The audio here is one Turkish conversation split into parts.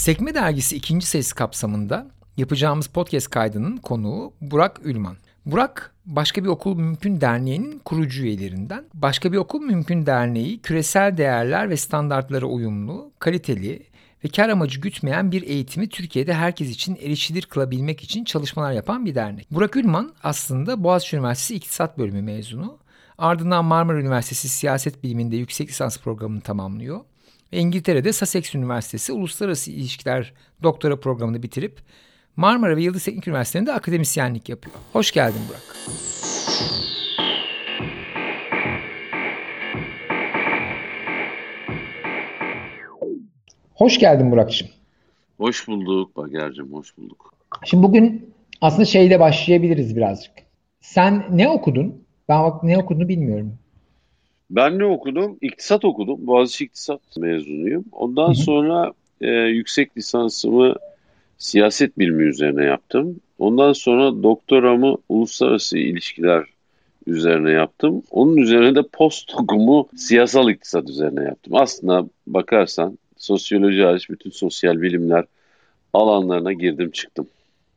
Sekme Dergisi ikinci sayısı kapsamında yapacağımız podcast kaydının konuğu Burak Ülman. Burak Başka Bir Okul Mümkün Derneği'nin kurucu üyelerinden. Başka Bir Okul Mümkün Derneği küresel değerler ve standartlara uyumlu, kaliteli ve kar amacı gütmeyen bir eğitimi Türkiye'de herkes için erişilir kılabilmek için çalışmalar yapan bir dernek. Burak Ülman aslında Boğaziçi Üniversitesi İktisat Bölümü mezunu. Ardından Marmara Üniversitesi Siyaset Biliminde yüksek lisans programını tamamlıyor. Ve İngiltere'de Sussex Üniversitesi Uluslararası İlişkiler Doktora programını bitirip Marmara ve Yıldız Teknik Üniversitesi'nde akademisyenlik yapıyor. Hoş geldin Burak. Hoş geldin Burak'cığım. Hoş bulduk Bager'cim, hoş bulduk. Şimdi bugün aslında şeyle başlayabiliriz birazcık. Sen ne okudun? Ben bak ne okuduğunu bilmiyorum. Ben ne okudum? İktisat okudum. Boğaziçi İktisat mezunuyum. Ondan hı hı. sonra e, yüksek lisansımı siyaset bilimi üzerine yaptım. Ondan sonra doktoramı uluslararası ilişkiler üzerine yaptım. Onun üzerine de postdokumu siyasal iktisat üzerine yaptım. Aslında bakarsan sosyoloji hariç bütün sosyal bilimler alanlarına girdim çıktım.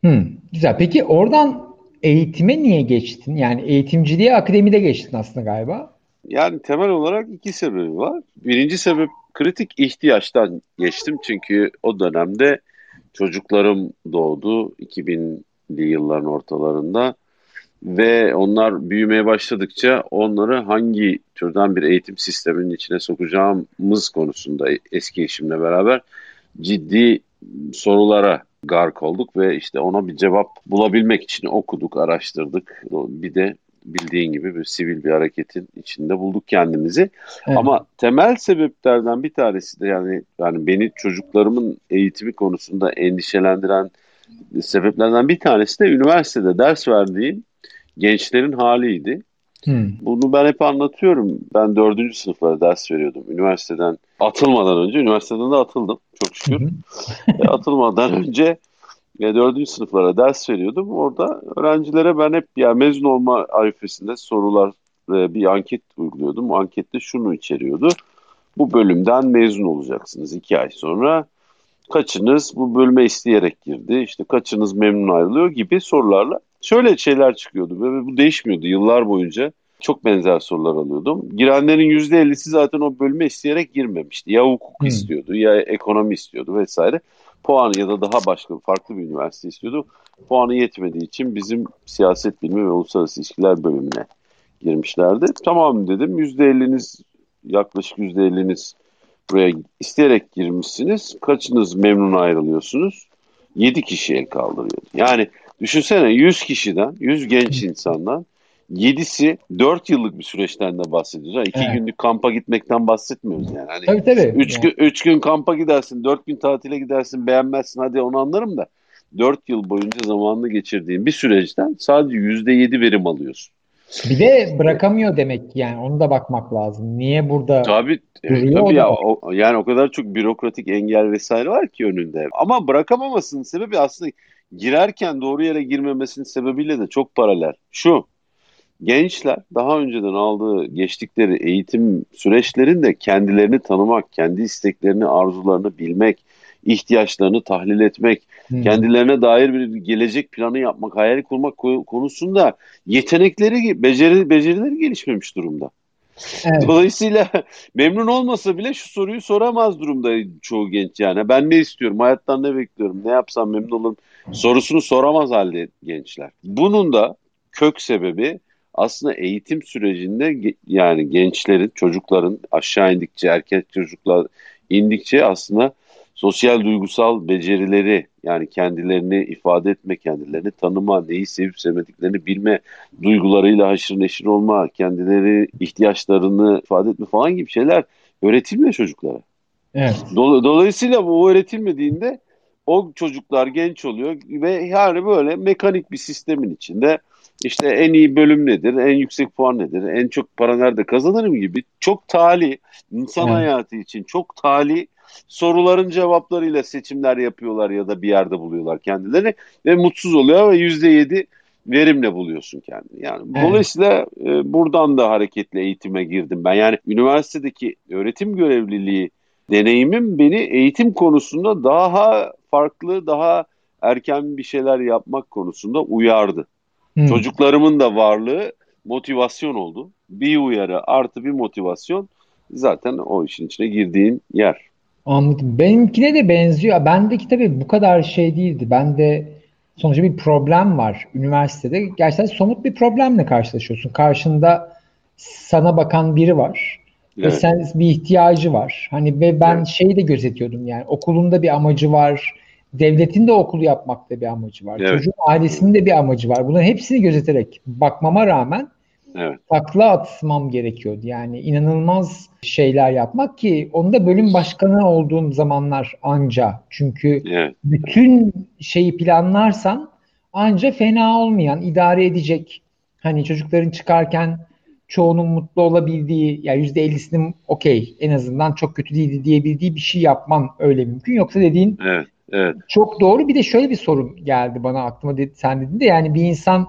Hmm, güzel. Peki oradan eğitime niye geçtin? Yani eğitimciliğe akademide geçtin aslında galiba. Yani temel olarak iki sebebi var. Birinci sebep kritik ihtiyaçtan geçtim. Çünkü o dönemde çocuklarım doğdu 2000'li yılların ortalarında ve onlar büyümeye başladıkça onları hangi türden bir eğitim sisteminin içine sokacağımız konusunda eski eşimle beraber ciddi sorulara gark olduk ve işte ona bir cevap bulabilmek için okuduk, araştırdık. Bir de bildiğin gibi bir sivil bir hareketin içinde bulduk kendimizi. Evet. Ama temel sebeplerden bir tanesi de yani yani beni çocuklarımın eğitimi konusunda endişelendiren sebeplerden bir tanesi de üniversitede ders verdiğim gençlerin haliydi. Hmm. Bunu ben hep anlatıyorum. Ben dördüncü sınıflara ders veriyordum. Üniversiteden atılmadan önce. Üniversiteden de atıldım çok şükür. e, atılmadan önce e, dördüncü sınıflara ders veriyordum. Orada öğrencilere ben hep ya mezun olma arifesinde sorular ve bir anket uyguluyordum. O ankette şunu içeriyordu. Bu bölümden mezun olacaksınız iki ay sonra. Kaçınız bu bölüme isteyerek girdi? İşte kaçınız memnun ayrılıyor gibi sorularla şöyle şeyler çıkıyordu ve bu değişmiyordu yıllar boyunca. Çok benzer sorular alıyordum. Girenlerin %50'si zaten o bölüme isteyerek girmemişti. Ya hukuk hmm. istiyordu ya ekonomi istiyordu vesaire. Puanı ya da daha başka farklı bir üniversite istiyordu. Puanı yetmediği için bizim siyaset bilimi ve uluslararası ilişkiler bölümüne girmişlerdi. Tamam dedim %50'niz yaklaşık %50'niz buraya isteyerek girmişsiniz. Kaçınız memnun ayrılıyorsunuz? 7 kişi el kaldırıyordu. Yani Düşünsene 100 kişiden, 100 genç insandan 7'si 4 yıllık bir süreçten de bahsediyoruz. 2 evet. günlük kampa gitmekten bahsetmiyoruz yani. Hani tabii tabii. 3 yani. gün, üç gün kampa gidersin, 4 gün tatile gidersin, beğenmezsin hadi onu anlarım da 4 yıl boyunca zamanını geçirdiğin bir süreçten sadece %7 verim alıyorsun. Bir de bırakamıyor demek yani onu da bakmak lazım. Niye burada tabii, tabii ya, o, yani o kadar çok bürokratik engel vesaire var ki önünde. Ama bırakamamasının sebebi aslında girerken doğru yere girmemesinin sebebiyle de çok paralel. Şu, gençler daha önceden aldığı, geçtikleri eğitim süreçlerinde kendilerini tanımak, kendi isteklerini, arzularını bilmek, ihtiyaçlarını tahlil etmek, hmm. kendilerine dair bir gelecek planı yapmak, hayal kurmak konusunda yetenekleri, beceri, becerileri gelişmemiş durumda. Evet. Dolayısıyla memnun olmasa bile şu soruyu soramaz durumda çoğu genç yani. Ben ne istiyorum, hayattan ne bekliyorum, ne yapsam memnun olurum sorusunu soramaz halde gençler. Bunun da kök sebebi aslında eğitim sürecinde yani gençlerin, çocukların aşağı indikçe, erkek çocuklar indikçe aslında sosyal duygusal becerileri yani kendilerini ifade etme, kendilerini tanıma, neyi sevip sevmediklerini bilme, duygularıyla haşır neşir olma, kendileri ihtiyaçlarını ifade etme falan gibi şeyler öğretilmiyor çocuklara. Evet. Dolayısıyla bu öğretilmediğinde o çocuklar genç oluyor ve yani böyle mekanik bir sistemin içinde işte en iyi bölüm nedir, en yüksek puan nedir, en çok para nerede kazanırım gibi çok tali, insan evet. hayatı için çok tali soruların cevaplarıyla seçimler yapıyorlar ya da bir yerde buluyorlar kendilerini ve mutsuz oluyor ve yüzde yedi verimle buluyorsun kendini. Yani evet. dolayısıyla e, buradan da hareketle eğitime girdim ben. Yani üniversitedeki öğretim görevliliği deneyimim beni eğitim konusunda daha farklı, daha erken bir şeyler yapmak konusunda uyardı. Hmm. Çocuklarımın da varlığı motivasyon oldu. Bir uyarı artı bir motivasyon zaten o işin içine girdiğin yer. Anladım. Benimkine de benziyor. Bendeki tabii bu kadar şey değildi. Ben de sonuçta bir problem var üniversitede. Gerçekten somut bir problemle karşılaşıyorsun. Karşında sana bakan biri var. Evet. Ve sen bir ihtiyacı var. Hani ve ben evet. şeyi de gözetiyordum yani okulunda bir amacı var. Devletin de okulu yapmakta bir amacı var. Evet. Çocuğun ailesinin de bir amacı var. Bunların hepsini gözeterek bakmama rağmen evet. takla atmam gerekiyordu. Yani inanılmaz şeyler yapmak ki onu da bölüm başkanı olduğum zamanlar anca. Çünkü evet. bütün şeyi planlarsan anca fena olmayan, idare edecek. Hani çocukların çıkarken çoğunun mutlu olabildiği, yani yüzde ellisinin okey en azından çok kötü değildi diyebildiği bir şey yapman öyle mümkün. Yoksa dediğin evet, evet. çok doğru. Bir de şöyle bir sorun geldi bana aklıma dedi, sen dedin de yani bir insan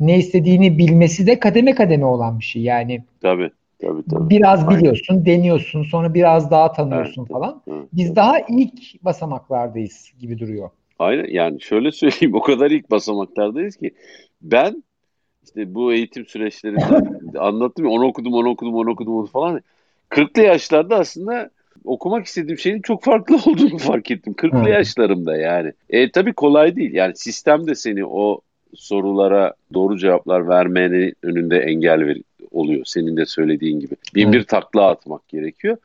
ne istediğini bilmesi de kademe kademe olan bir şey. Yani tabii. Tabii, tabii. Biraz Aynen. biliyorsun, deniyorsun, sonra biraz daha tanıyorsun evet, falan. Evet, Biz evet. daha ilk basamaklardayız gibi duruyor. Aynen yani şöyle söyleyeyim o kadar ilk basamaklardayız ki ben işte bu eğitim süreçlerinde anlattım ya onu okudum onu okudum onu okudum onu falan. 40'lı yaşlarda aslında okumak istediğim şeyin çok farklı olduğunu fark ettim. 40'lı yaşlarımda yani. E tabii kolay değil. Yani sistem de seni o sorulara doğru cevaplar vermenin önünde engel ver, oluyor. Senin de söylediğin gibi. Bin bir takla atmak gerekiyor.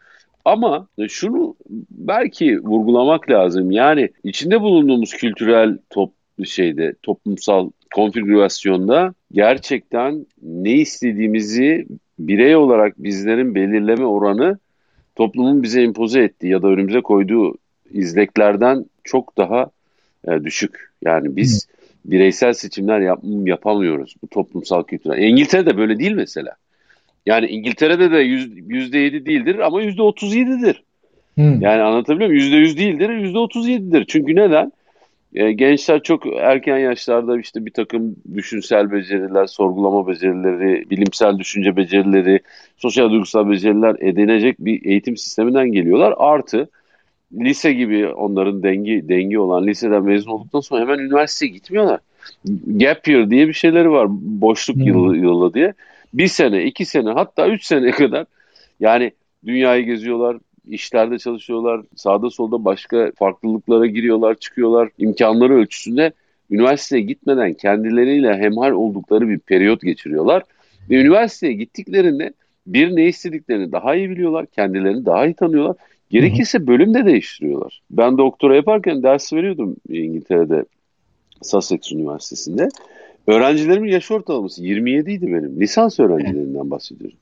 Ama şunu belki vurgulamak lazım. Yani içinde bulunduğumuz kültürel top şeyde toplumsal konfigürasyonda gerçekten ne istediğimizi birey olarak bizlerin belirleme oranı toplumun bize empoze ettiği ya da önümüze koyduğu izleklerden çok daha e, düşük. Yani biz Hı. bireysel seçimler yap, yapamıyoruz bu toplumsal kültürel. İngiltere'de böyle değil mesela. Yani İngiltere'de de yüzde yedi değildir ama yüzde otuz yedidir. Yani anlatabiliyor muyum? Yüzde yüz değildir, yüzde otuz yedidir. Çünkü neden? E, gençler çok erken yaşlarda işte bir takım düşünsel beceriler, sorgulama becerileri, bilimsel düşünce becerileri, sosyal duygusal beceriler edinecek bir eğitim sisteminden geliyorlar. Artı lise gibi onların dengi dengi olan liseden mezun olduktan sonra hemen üniversiteye gitmiyorlar. Gap year diye bir şeyleri var. Boşluk hmm. yılı, yılı diye. Bir sene, iki sene hatta üç sene kadar yani dünyayı geziyorlar, işlerde çalışıyorlar. Sağda solda başka farklılıklara giriyorlar, çıkıyorlar. İmkanları ölçüsünde üniversiteye gitmeden kendileriyle hemhal oldukları bir periyot geçiriyorlar. Ve üniversiteye gittiklerinde bir ne istediklerini daha iyi biliyorlar, kendilerini daha iyi tanıyorlar. Gerekirse bölüm de değiştiriyorlar. Ben doktora yaparken ders veriyordum İngiltere'de Sussex Üniversitesi'nde. Öğrencilerimin yaş ortalaması 27 idi benim. Lisans öğrencilerinden bahsediyorum.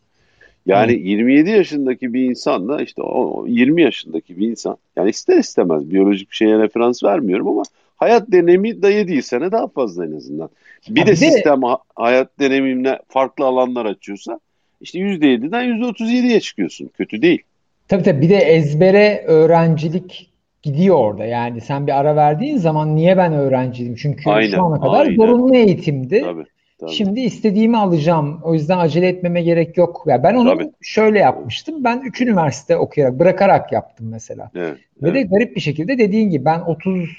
Yani Hı. 27 yaşındaki bir insanla işte o 20 yaşındaki bir insan yani ister istemez biyolojik bir şeye referans vermiyorum ama hayat deneyimi de 7 sene daha fazla en azından. Bir de, de sistem hayat deneyimine farklı alanlar açıyorsa işte %7'den %37'ye çıkıyorsun. Kötü değil. Tabii tabii bir de ezbere öğrencilik gidiyor orada. Yani sen bir ara verdiğin zaman niye ben öğrenciydim? Çünkü aynen, şu ana kadar aynen. zorunlu eğitimdi. Tabii. Tabii. Şimdi istediğimi alacağım. O yüzden acele etmeme gerek yok. Ya ben onu Tabii. şöyle yapmıştım. Ben üç üniversite okuyarak, bırakarak yaptım mesela. Evet, Ve evet. de garip bir şekilde dediğin gibi ben 30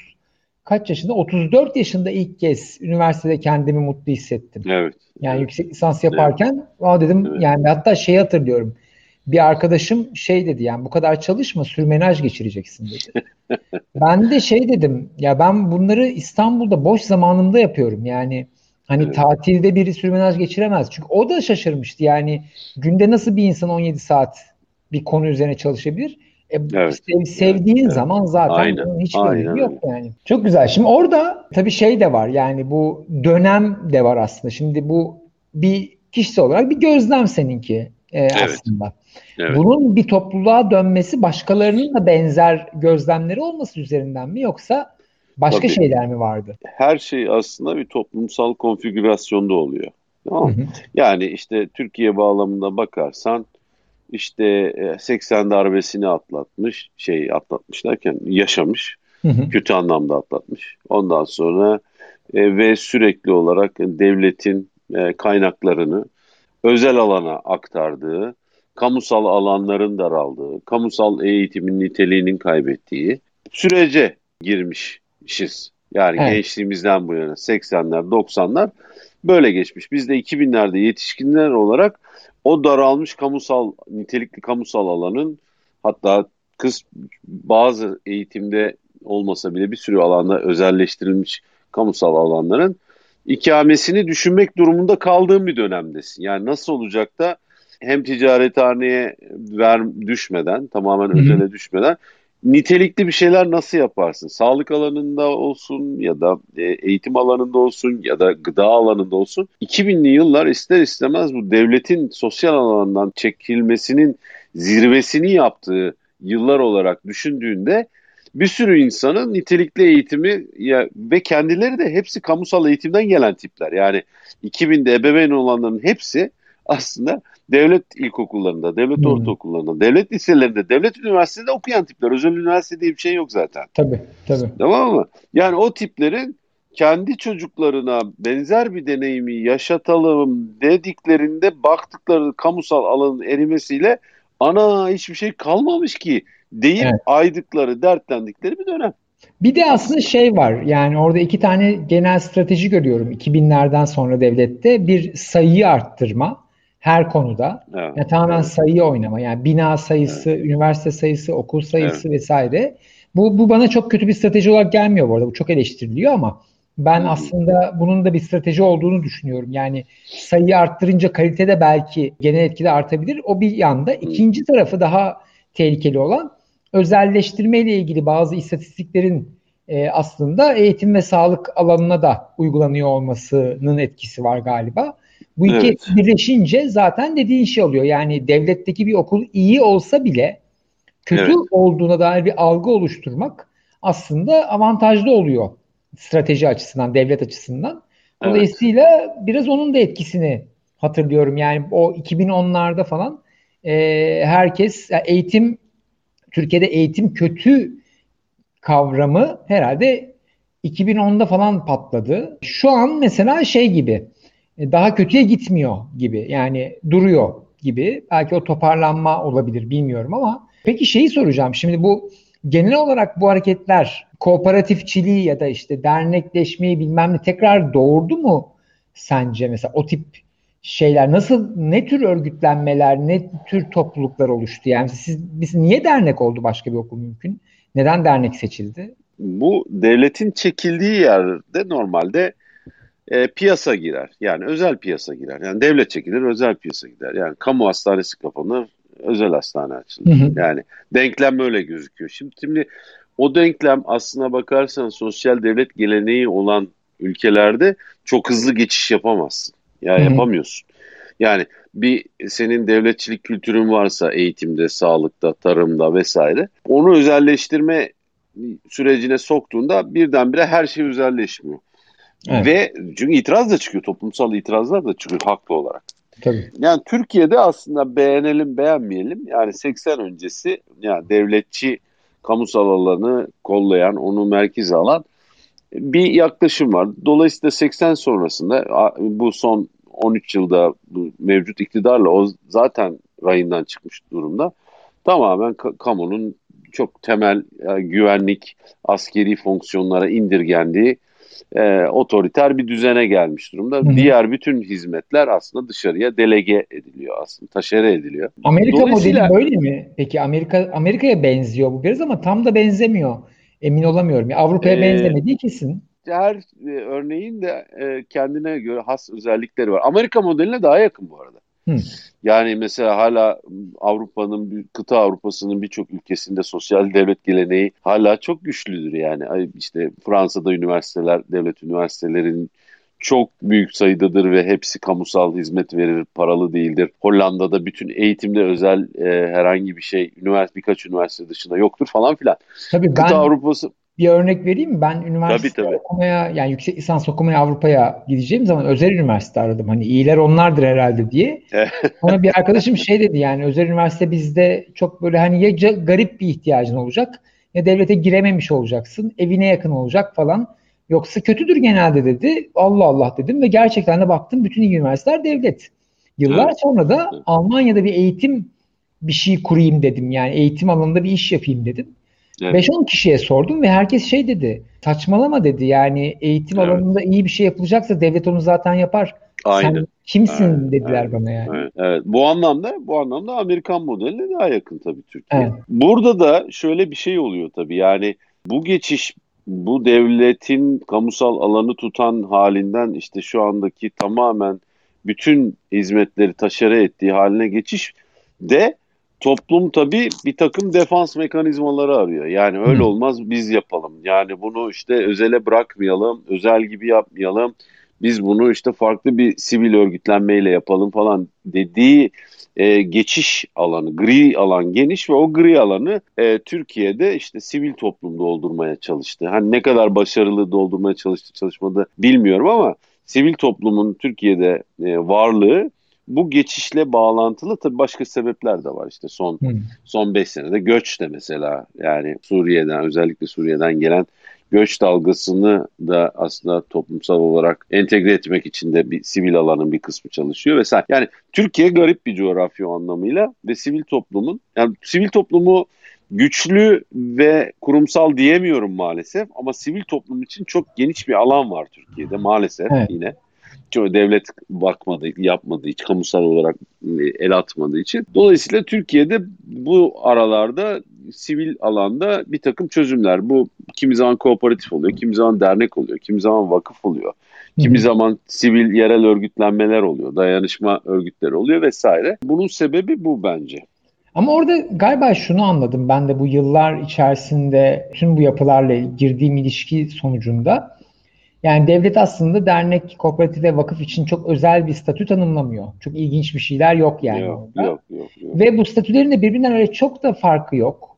kaç yaşında? 34 yaşında ilk kez üniversitede kendimi mutlu hissettim. Evet. Yani evet. yüksek lisans yaparken evet. dedim evet. yani hatta şey hatırlıyorum. Bir arkadaşım şey dedi yani bu kadar çalışma sürmenaj geçireceksin dedi. ben de şey dedim ya ben bunları İstanbul'da boş zamanımda yapıyorum. Yani Hani evet. tatilde biri sürmenaj geçiremez. Çünkü o da şaşırmıştı. Yani günde nasıl bir insan 17 saat bir konu üzerine çalışabilir? E, evet. sev, sevdiğin evet. zaman zaten Aynen. bunun hiçbir önemi yok yani. Çok güzel. Şimdi orada tabii şey de var. Yani bu dönem de var aslında. Şimdi bu bir kişisel olarak bir gözlem seninki e, evet. aslında. Evet. Bunun bir topluluğa dönmesi başkalarının da benzer gözlemleri olması üzerinden mi yoksa Başka Tabii, şeyler mi vardı? Her şey aslında bir toplumsal konfigürasyonda oluyor. Tamam hı hı. Yani işte Türkiye bağlamında bakarsan işte 80 e, darbesini atlatmış, şey atlatmış derken yaşamış, hı hı. kötü anlamda atlatmış. Ondan sonra e, ve sürekli olarak devletin e, kaynaklarını özel alana aktardığı, kamusal alanların daraldığı, kamusal eğitimin niteliğinin kaybettiği sürece girmişiz. Yani evet. gençliğimizden bu yana 80'ler 90'lar böyle geçmiş. Biz de 2000'lerde yetişkinler olarak o daralmış kamusal nitelikli kamusal alanın hatta kız bazı eğitimde olmasa bile bir sürü alanda özelleştirilmiş kamusal alanların ikamesini düşünmek durumunda kaldığım bir dönemdesin. Yani nasıl olacak da hem ticarethaneye ver, düşmeden, tamamen özele düşmeden nitelikli bir şeyler nasıl yaparsın? Sağlık alanında olsun ya da e, eğitim alanında olsun ya da gıda alanında olsun. 2000'li yıllar ister istemez bu devletin sosyal alandan çekilmesinin zirvesini yaptığı yıllar olarak düşündüğünde bir sürü insanın nitelikli eğitimi ya, ve kendileri de hepsi kamusal eğitimden gelen tipler. Yani 2000'de ebeveyn olanların hepsi aslında devlet ilkokullarında, devlet hmm. ortaokullarında, devlet liselerinde, devlet üniversitede okuyan tipler. Özel üniversite diye bir şey yok zaten. Tabii, tabii. Tamam mı? Yani o tiplerin kendi çocuklarına benzer bir deneyimi yaşatalım dediklerinde baktıkları kamusal alanın erimesiyle ana hiçbir şey kalmamış ki deyip evet. aydıkları, dertlendikleri bir dönem. Bir de aslında şey var yani orada iki tane genel strateji görüyorum 2000'lerden sonra devlette. Bir sayıyı arttırma her konuda. Evet. Yani tamamen evet. sayıyı oynama. Yani bina sayısı, evet. üniversite sayısı, okul sayısı evet. vesaire. Bu, bu bana çok kötü bir strateji olarak gelmiyor bu arada. Bu çok eleştiriliyor ama ben hmm. aslında bunun da bir strateji olduğunu düşünüyorum. Yani sayıyı arttırınca kalite de belki genel etkide artabilir. O bir yanda. Hmm. İkinci tarafı daha tehlikeli olan özelleştirme ile ilgili bazı istatistiklerin e, aslında eğitim ve sağlık alanına da uygulanıyor olmasının etkisi var galiba. Bu iki evet. birleşince zaten dediğin şey oluyor. Yani devletteki bir okul iyi olsa bile kötü evet. olduğuna dair bir algı oluşturmak aslında avantajlı oluyor strateji açısından, devlet açısından. Dolayısıyla evet. biraz onun da etkisini hatırlıyorum. Yani o 2010'larda falan e, herkes eğitim Türkiye'de eğitim kötü kavramı herhalde 2010'da falan patladı. Şu an mesela şey gibi daha kötüye gitmiyor gibi yani duruyor gibi. Belki o toparlanma olabilir bilmiyorum ama. Peki şeyi soracağım. Şimdi bu genel olarak bu hareketler kooperatifçiliği ya da işte dernekleşmeyi bilmem ne tekrar doğurdu mu sence? Mesela o tip şeyler nasıl ne tür örgütlenmeler ne tür topluluklar oluştu? Yani siz biz niye dernek oldu başka bir okul mümkün? Neden dernek seçildi? Bu devletin çekildiği yerde normalde e, piyasa girer. Yani özel piyasa girer. Yani devlet çekilir, özel piyasa gider. Yani kamu hastanesi kapanır, özel hastane açılır. Hı hı. Yani denklem öyle gözüküyor. Şimdi, şimdi o denklem aslına bakarsan sosyal devlet geleneği olan ülkelerde çok hızlı geçiş yapamazsın. Ya yani yapamıyorsun. Yani bir senin devletçilik kültürün varsa eğitimde, sağlıkta, tarımda vesaire onu özelleştirme sürecine soktuğunda birdenbire her şey özelleşmiyor. Evet. Ve çünkü itiraz da çıkıyor. Toplumsal itirazlar da çıkıyor haklı olarak. Tabii. Yani Türkiye'de aslında beğenelim beğenmeyelim yani 80 öncesi yani devletçi kamusal alanı kollayan onu merkeze alan bir yaklaşım var. Dolayısıyla 80 sonrasında bu son 13 yılda bu mevcut iktidarla o zaten rayından çıkmış durumda. Tamamen kamunun çok temel e, güvenlik, askeri fonksiyonlara indirgendiği e, otoriter bir düzene gelmiş durumda. Hı-hı. Diğer bütün hizmetler aslında dışarıya delege ediliyor aslında, taşere ediliyor. Amerika modeli böyle mi? Peki Amerika Amerika'ya benziyor bu biraz ama tam da benzemiyor. Emin olamıyorum. Avrupa'ya ee, benzemediği kesin. Her e, örneğin de e, kendine göre has özellikleri var. Amerika modeline daha yakın bu arada. Hı. Yani mesela hala Avrupa'nın, kıta Avrupa'sının birçok ülkesinde sosyal devlet geleneği hala çok güçlüdür yani. işte Fransa'da üniversiteler, devlet üniversitelerinin çok büyük sayıdadır ve hepsi kamusal hizmet verir, paralı değildir. Hollanda'da bütün eğitimde özel e, herhangi bir şey üniversite birkaç üniversite dışında yoktur falan filan. Tabii Kıta ben... Avrupa'sı bir örnek vereyim mi? Ben üniversite tabii, tabii. okumaya yani yüksek lisans okumaya Avrupa'ya gideceğim zaman özel üniversite aradım. Hani iyiler onlardır herhalde diye. Sonra bir arkadaşım şey dedi yani özel üniversite bizde çok böyle hani ya garip bir ihtiyacın olacak ya devlete girememiş olacaksın. Evine yakın olacak falan. Yoksa kötüdür genelde dedi. Allah Allah dedim ve gerçekten de baktım bütün üniversiteler devlet. Yıllar evet. sonra da Almanya'da bir eğitim bir şey kurayım dedim. Yani eğitim alanında bir iş yapayım dedim. Evet. 5-10 kişiye sordum ve herkes şey dedi. Saçmalama dedi. Yani eğitim Evet. alanında iyi bir şey yapılacaksa devlet onu zaten yapar. Aynen. Sen kimsin Aynen, dediler aynen, bana yani. Evet, evet. Bu anlamda bu anlamda Amerikan modeline daha yakın tabii Türkiye. Evet. Burada da şöyle bir şey oluyor tabii. Yani bu geçiş bu devletin kamusal alanı tutan halinden işte şu andaki tamamen bütün hizmetleri taşere ettiği haline geçiş de toplum tabii bir takım defans mekanizmaları arıyor. Yani öyle olmaz biz yapalım. Yani bunu işte özele bırakmayalım, özel gibi yapmayalım. Biz bunu işte farklı bir sivil örgütlenmeyle yapalım falan dediği e, geçiş alanı, gri alan geniş ve o gri alanı e, Türkiye'de işte sivil toplum doldurmaya çalıştı. Hani ne kadar başarılı doldurmaya çalıştı çalışmadı bilmiyorum ama sivil toplumun Türkiye'de e, varlığı bu geçişle bağlantılı tabii başka sebepler de var işte son Hı. son 5 senede göç de mesela yani Suriye'den özellikle Suriye'den gelen göç dalgasını da aslında toplumsal olarak entegre etmek için de bir sivil alanın bir kısmı çalışıyor vesaire. Yani Türkiye garip bir coğrafya anlamıyla ve sivil toplumun yani sivil toplumu güçlü ve kurumsal diyemiyorum maalesef ama sivil toplum için çok geniş bir alan var Türkiye'de maalesef Evet. yine. Çünkü devlet bakmadığı, yapmadığı için, kamusal olarak e, el atmadığı için. Dolayısıyla Türkiye'de bu aralarda sivil alanda bir takım çözümler. Bu kimi zaman kooperatif oluyor, kimi zaman dernek oluyor, kimi zaman vakıf oluyor. Kimi zaman sivil yerel örgütlenmeler oluyor, dayanışma örgütleri oluyor vesaire. Bunun sebebi bu bence. Ama orada galiba şunu anladım ben de bu yıllar içerisinde tüm bu yapılarla girdiğim ilişki sonucunda. Yani devlet aslında dernek, kooperatif ve vakıf için çok özel bir statü tanımlamıyor. Çok ilginç bir şeyler yok yani yok, orada. yok, yok, yok. Ve bu statülerin de birbirinden öyle çok da farkı yok.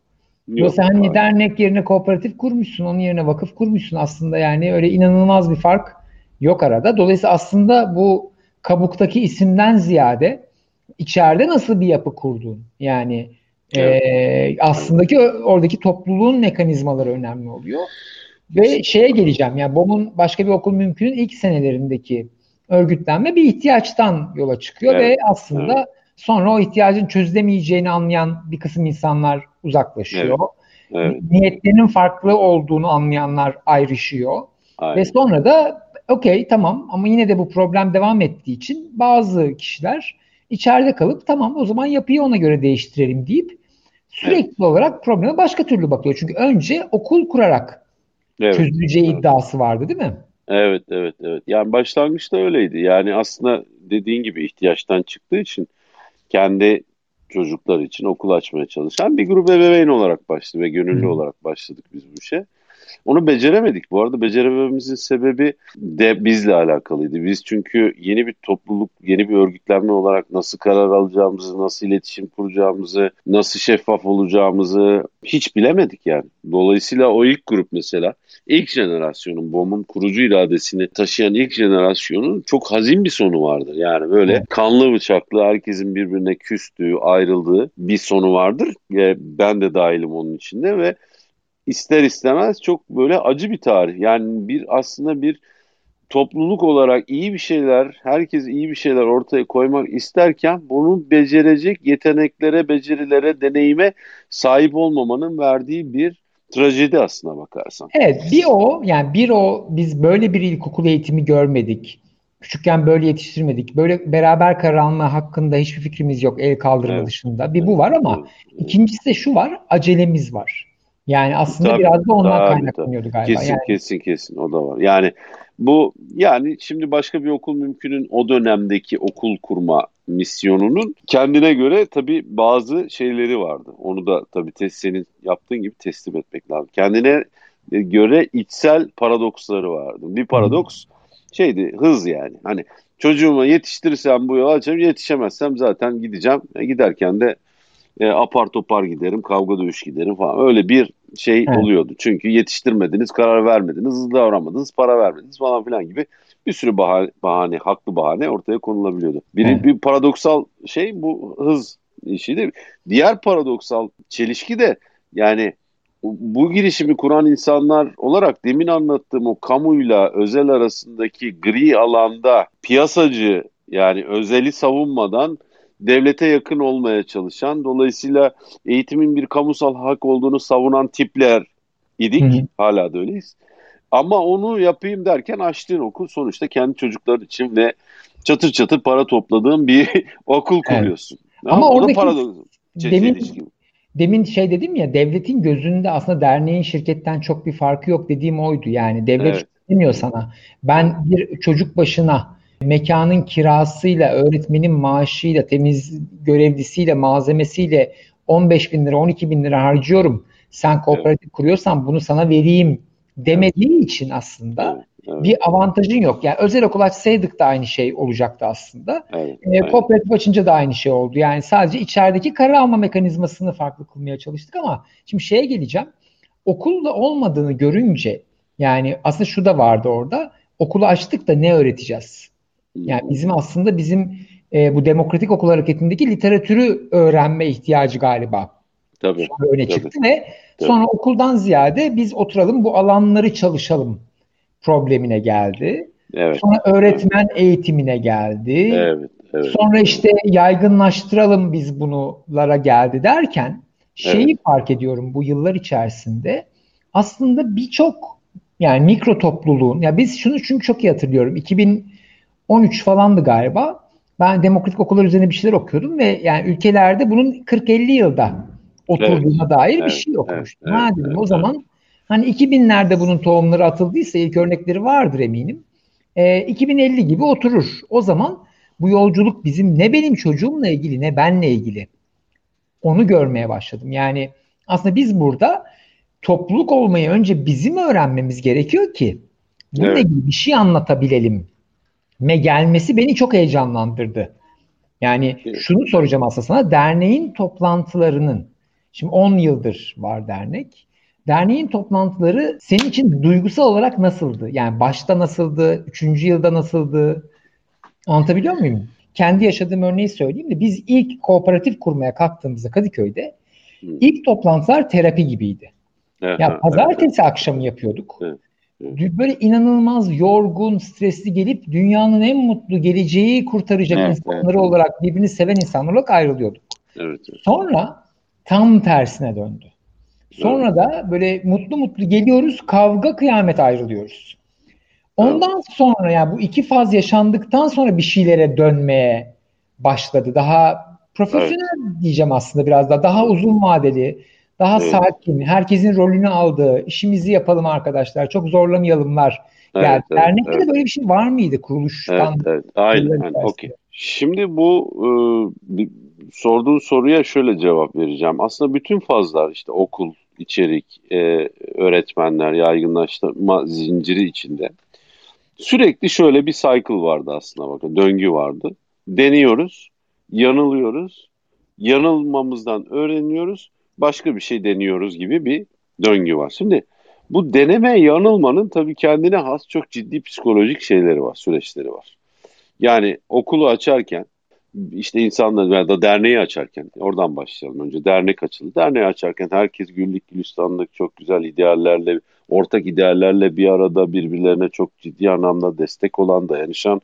Yok, Yoksa hani dernek yerine kooperatif kurmuşsun, onun yerine vakıf kurmuşsun aslında yani öyle inanılmaz bir fark yok arada. Dolayısıyla aslında bu kabuktaki isimden ziyade içeride nasıl bir yapı kurdun? Yani Evet. eee aslındaki oradaki topluluğun mekanizmaları önemli oluyor. Ve şeye geleceğim yani BOM'un başka bir okul mümkünün ilk senelerindeki örgütlenme bir ihtiyaçtan yola çıkıyor Evet, ve aslında sonra o ihtiyacın çözülemeyeceğini anlayan bir kısım insanlar uzaklaşıyor. Evet, Niyetlerinin farklı olduğunu anlayanlar ayrışıyor. aynen. Ve sonra da okey tamam ama yine de bu problem devam ettiği için bazı kişiler içeride kalıp tamam o zaman yapıyı ona göre değiştirelim deyip sürekli olarak probleme başka türlü bakıyor. Çünkü önce okul kurarak Evet. çözüleceği Evet. iddiası vardı değil mi? Evet, evet, evet. Yani başlangıçta öyleydi. Yani aslında dediğin gibi ihtiyaçtan çıktığı için kendi çocuklar için okul açmaya çalışan bir grup ebeveyn olarak başladı ve gönüllü Hı. olarak başladık biz bu işe. Onu beceremedik. Bu arada becerememizin sebebi de bizle alakalıydı. Biz çünkü yeni bir topluluk, yeni bir örgütlenme olarak nasıl karar alacağımızı, nasıl iletişim kuracağımızı, nasıl şeffaf olacağımızı hiç bilemedik yani. Dolayısıyla o ilk grup mesela ilk jenerasyonun BOM'un kurucu iradesini taşıyan ilk jenerasyonun çok hazin bir sonu vardır. Yani böyle kanlı bıçaklı herkesin birbirine küstüğü, ayrıldığı bir sonu vardır. Ve ben de dahilim onun içinde ve ister istemez çok böyle acı bir tarih. Yani bir aslında bir topluluk olarak iyi bir şeyler, herkes iyi bir şeyler ortaya koymak isterken bunu becerecek yeteneklere, becerilere, deneyime sahip olmamanın verdiği bir trajedi aslına bakarsan. Evet bir o yani bir o biz böyle bir ilkokul eğitimi görmedik. Küçükken böyle yetiştirmedik. Böyle beraber karar alma hakkında hiçbir fikrimiz yok el kaldırma Evet. dışında. Bir bu var ama ikincisi de şu var acelemiz var. Yani aslında Tabii, biraz da ondan tabii, kaynaklanıyordu galiba. Kesin Yani kesin kesin o da var. Yani bu yani şimdi başka bir okul mümkünün o dönemdeki okul kurma misyonunun kendine göre tabii bazı şeyleri vardı. Onu da tabii test senin yaptığın gibi teslim etmek lazım. Kendine göre içsel paradoksları vardı. Bir paradoks şeydi hız yani. Hani çocuğuma yetiştirirsem bu yola açarım yetişemezsem zaten gideceğim. E, giderken de e, apar topar giderim, kavga dövüş giderim falan. Öyle bir şey Evet. oluyordu. Çünkü yetiştirmediniz, karar vermediniz, hızlı davranmadınız, para vermediniz falan filan gibi bir sürü bahane, bahane haklı bahane ortaya konulabiliyordu. Bir, Evet. bir paradoksal şey bu hız işiydi. Diğer paradoksal çelişki de yani bu girişimi kuran insanlar olarak demin anlattığım o kamuyla özel arasındaki gri alanda piyasacı yani özeli savunmadan devlete yakın olmaya çalışan, dolayısıyla eğitimin bir kamusal hak olduğunu savunan tipler idik. Hı hı. Hala da öyleyiz. Ama onu yapayım derken açtığın okul sonuçta kendi çocuklar için ve çatır çatır para topladığın bir okul kuruyorsun. Evet. Ama oradaki para demin, demin şey dedim ya devletin gözünde aslında derneğin şirketten çok bir farkı yok dediğim oydu. Yani devlet evet. demiyor sana. Ben bir çocuk başına mekanın kirasıyla, öğretmenin maaşıyla, temiz görevlisiyle, malzemesiyle 15 bin lira, 12 bin lira harcıyorum. Sen kooperatif evet. kuruyorsan bunu sana vereyim demediği evet. için aslında evet. bir avantajın yok. Yani özel okul açsaydık da aynı şey olacaktı aslında. Evet. Ee, kooperatif açınca da aynı şey oldu. Yani sadece içerideki karar alma mekanizmasını farklı kılmaya çalıştık ama şimdi şeye geleceğim. Okulda olmadığını görünce yani aslında şu da vardı orada. Okulu açtık da ne öğreteceğiz? Yani bizim aslında bizim e, bu demokratik okul hareketindeki literatürü öğrenme ihtiyacı galiba. Tabii. Sonra öne tabii. çıktı ve tabii. sonra okuldan ziyade biz oturalım bu alanları çalışalım problemine geldi. Evet. Sonra öğretmen evet. eğitimine geldi. Evet. Evet. Sonra işte yaygınlaştıralım biz bunulara geldi derken şeyi evet. fark ediyorum bu yıllar içerisinde aslında birçok yani mikro topluluğun ya biz şunu çünkü çok iyi hatırlıyorum 2000 13 falandı galiba. Ben demokratik okullar üzerine bir şeyler okuyordum ve yani ülkelerde bunun 40-50 yılda oturduğuna evet, dair evet, bir şey okumuştum. Evet, ha dedim evet, o zaman evet. hani 2000'lerde bunun tohumları atıldıysa ilk örnekleri vardır eminim. E, 2050 gibi oturur. O zaman bu yolculuk bizim ne benim çocuğumla ilgili ne benle ilgili. Onu görmeye başladım. Yani aslında biz burada topluluk olmayı önce bizim öğrenmemiz gerekiyor ki bununla evet. ilgili bir şey anlatabilelim me gelmesi beni çok heyecanlandırdı. Yani şunu soracağım aslında sana. Derneğin toplantılarının, şimdi 10 yıldır var dernek. Derneğin toplantıları senin için duygusal olarak nasıldı? Yani başta nasıldı? Üçüncü yılda nasıldı? Anlatabiliyor muyum? Kendi yaşadığım örneği söyleyeyim de biz ilk kooperatif kurmaya kalktığımızda Kadıköy'de ilk toplantılar terapi gibiydi. Ya pazartesi akşamı yapıyorduk. Evet böyle inanılmaz yorgun, stresli gelip dünyanın en mutlu geleceği kurtaracak evet, insanları evet. olarak birbirini seven insanlar olarak ayrılıyorduk. Evet, evet. Sonra tam tersine döndü. Sonra evet. da böyle mutlu mutlu geliyoruz, kavga kıyamet ayrılıyoruz. Ondan evet. sonra yani bu iki faz yaşandıktan sonra bir şeylere dönmeye başladı. Daha profesyonel evet. diyeceğim aslında biraz da daha uzun vadeli, daha evet. sakin, herkesin rolünü aldığı, işimizi yapalım arkadaşlar, çok zorlamayalımlar. Evet, yani evet, dernekte evet. de böyle bir şey var mıydı kuruluştan? Evet, evet. Aynen, okey. Şimdi bu e, sorduğun soruya şöyle cevap vereceğim. Aslında bütün fazlar işte okul, içerik, e, öğretmenler, yaygınlaştırma zinciri içinde sürekli şöyle bir cycle vardı aslında bakın döngü vardı. Deniyoruz, yanılıyoruz, yanılmamızdan öğreniyoruz başka bir şey deniyoruz gibi bir döngü var. Şimdi bu deneme yanılmanın tabii kendine has çok ciddi psikolojik şeyleri var, süreçleri var. Yani okulu açarken işte insanlar ya da derneği açarken oradan başlayalım önce dernek açıldı. Derneği açarken herkes güllük gülistanlık çok güzel ideallerle ortak ideallerle bir arada birbirlerine çok ciddi anlamda destek olan dayanışan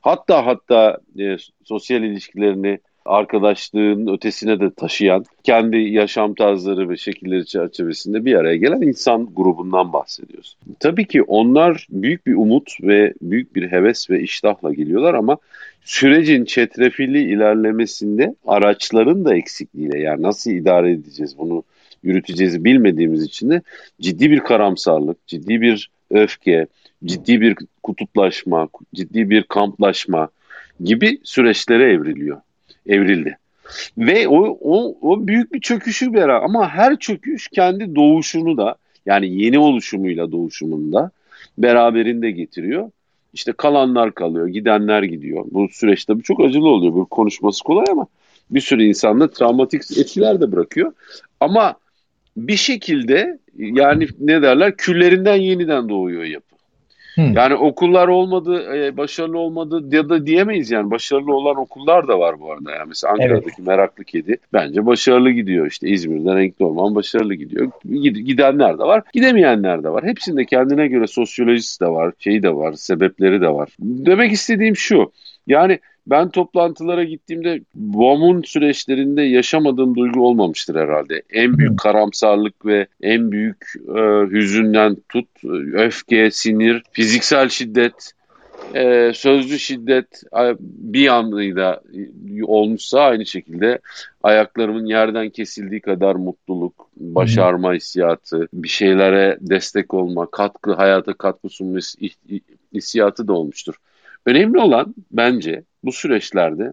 hatta hatta e, sosyal ilişkilerini arkadaşlığın ötesine de taşıyan, kendi yaşam tarzları ve şekilleri çerçevesinde bir araya gelen insan grubundan bahsediyoruz. Tabii ki onlar büyük bir umut ve büyük bir heves ve iştahla geliyorlar ama sürecin çetrefilli ilerlemesinde araçların da eksikliğiyle yani nasıl idare edeceğiz bunu yürüteceğiz bilmediğimiz için de ciddi bir karamsarlık, ciddi bir öfke, ciddi bir kutuplaşma, ciddi bir kamplaşma gibi süreçlere evriliyor evrildi. Ve o, o, o büyük bir çöküşü ara ama her çöküş kendi doğuşunu da yani yeni oluşumuyla doğuşumunu da beraberinde getiriyor. İşte kalanlar kalıyor, gidenler gidiyor. Bu süreçte bu çok acılı oluyor. Bu konuşması kolay ama bir sürü insanda travmatik etkiler de bırakıyor. Ama bir şekilde yani ne derler küllerinden yeniden doğuyor yapı. Yani okullar olmadı, e, başarılı olmadı ya da diyemeyiz yani. Başarılı olan okullar da var bu arada. Yani mesela Ankara'daki evet. Meraklı Kedi bence başarılı gidiyor. İşte İzmir'de Renkli Orman başarılı gidiyor. Gidenler de var, gidemeyenler de var. Hepsinde kendine göre sosyolojisi de var, şeyi de var, sebepleri de var. Demek istediğim şu. Yani ben toplantılara gittiğimde BOM'un süreçlerinde yaşamadığım duygu olmamıştır herhalde. En büyük karamsarlık ve en büyük e, hüzünden tut, öfke, sinir, fiziksel şiddet, e, sözlü şiddet bir yanıyla olmuşsa aynı şekilde ayaklarımın yerden kesildiği kadar mutluluk, başarma hissiyatı, bir şeylere destek olma, katkı, hayata katkı sunma hissiyatı da olmuştur. Önemli olan bence bu süreçlerde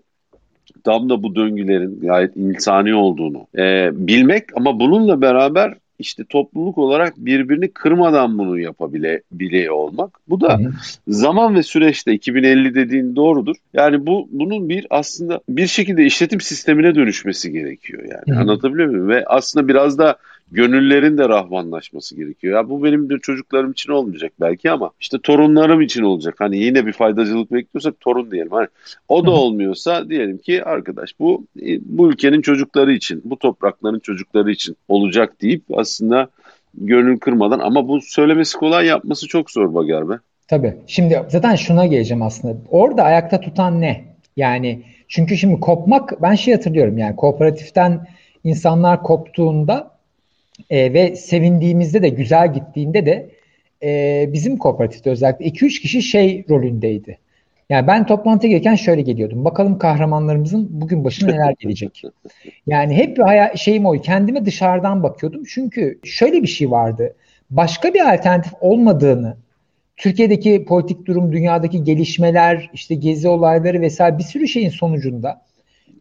tam da bu döngülerin gayet insani olduğunu e, bilmek ama bununla beraber işte topluluk olarak birbirini kırmadan bunu yapabile bile olmak. Bu da zaman ve süreçte 2050 dediğin doğrudur. Yani bu bunun bir aslında bir şekilde işletim sistemine dönüşmesi gerekiyor yani. Hı. Anlatabiliyor muyum? Ve aslında biraz da gönüllerin de rahmanlaşması gerekiyor. Ya bu benim de çocuklarım için olmayacak belki ama işte torunlarım için olacak. Hani yine bir faydacılık bekliyorsak torun diyelim. Hani o da olmuyorsa diyelim ki arkadaş bu bu ülkenin çocukları için, bu toprakların çocukları için olacak deyip aslında gönül kırmadan ama bu söylemesi kolay yapması çok zor Bagar be. Tabii. Şimdi zaten şuna geleceğim aslında. Orada ayakta tutan ne? Yani çünkü şimdi kopmak ben şey hatırlıyorum yani kooperatiften insanlar koptuğunda e, ve sevindiğimizde de güzel gittiğinde de e, bizim kooperatifte özellikle 2-3 kişi şey rolündeydi. Yani ben toplantıya gelirken şöyle geliyordum. Bakalım kahramanlarımızın bugün başına neler gelecek. Yani hep bir hayal, şeyim o. Kendime dışarıdan bakıyordum. Çünkü şöyle bir şey vardı. Başka bir alternatif olmadığını Türkiye'deki politik durum, dünyadaki gelişmeler, işte gezi olayları vesaire bir sürü şeyin sonucunda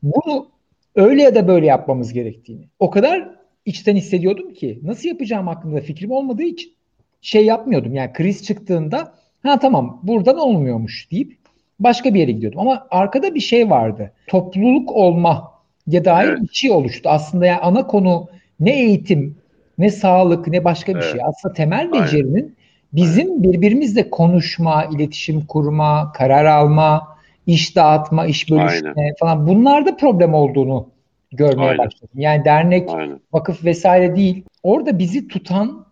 bunu öyle ya da böyle yapmamız gerektiğini. O kadar içten hissediyordum ki nasıl yapacağım hakkında fikrim olmadığı için şey yapmıyordum. Yani kriz çıktığında ha tamam buradan olmuyormuş deyip başka bir yere gidiyordum. Ama arkada bir şey vardı. Topluluk olma ya dair evet. bir şey oluştu. Aslında yani ana konu ne eğitim, ne sağlık, ne başka bir evet. şey. Aslında temel becerinin bizim birbirimizle konuşma, iletişim kurma, karar alma, iş dağıtma, iş bölüşme Aynen. falan bunlarda problem olduğunu görmeye Aynen. başladım. Yani dernek, Aynen. vakıf vesaire değil. Orada bizi tutan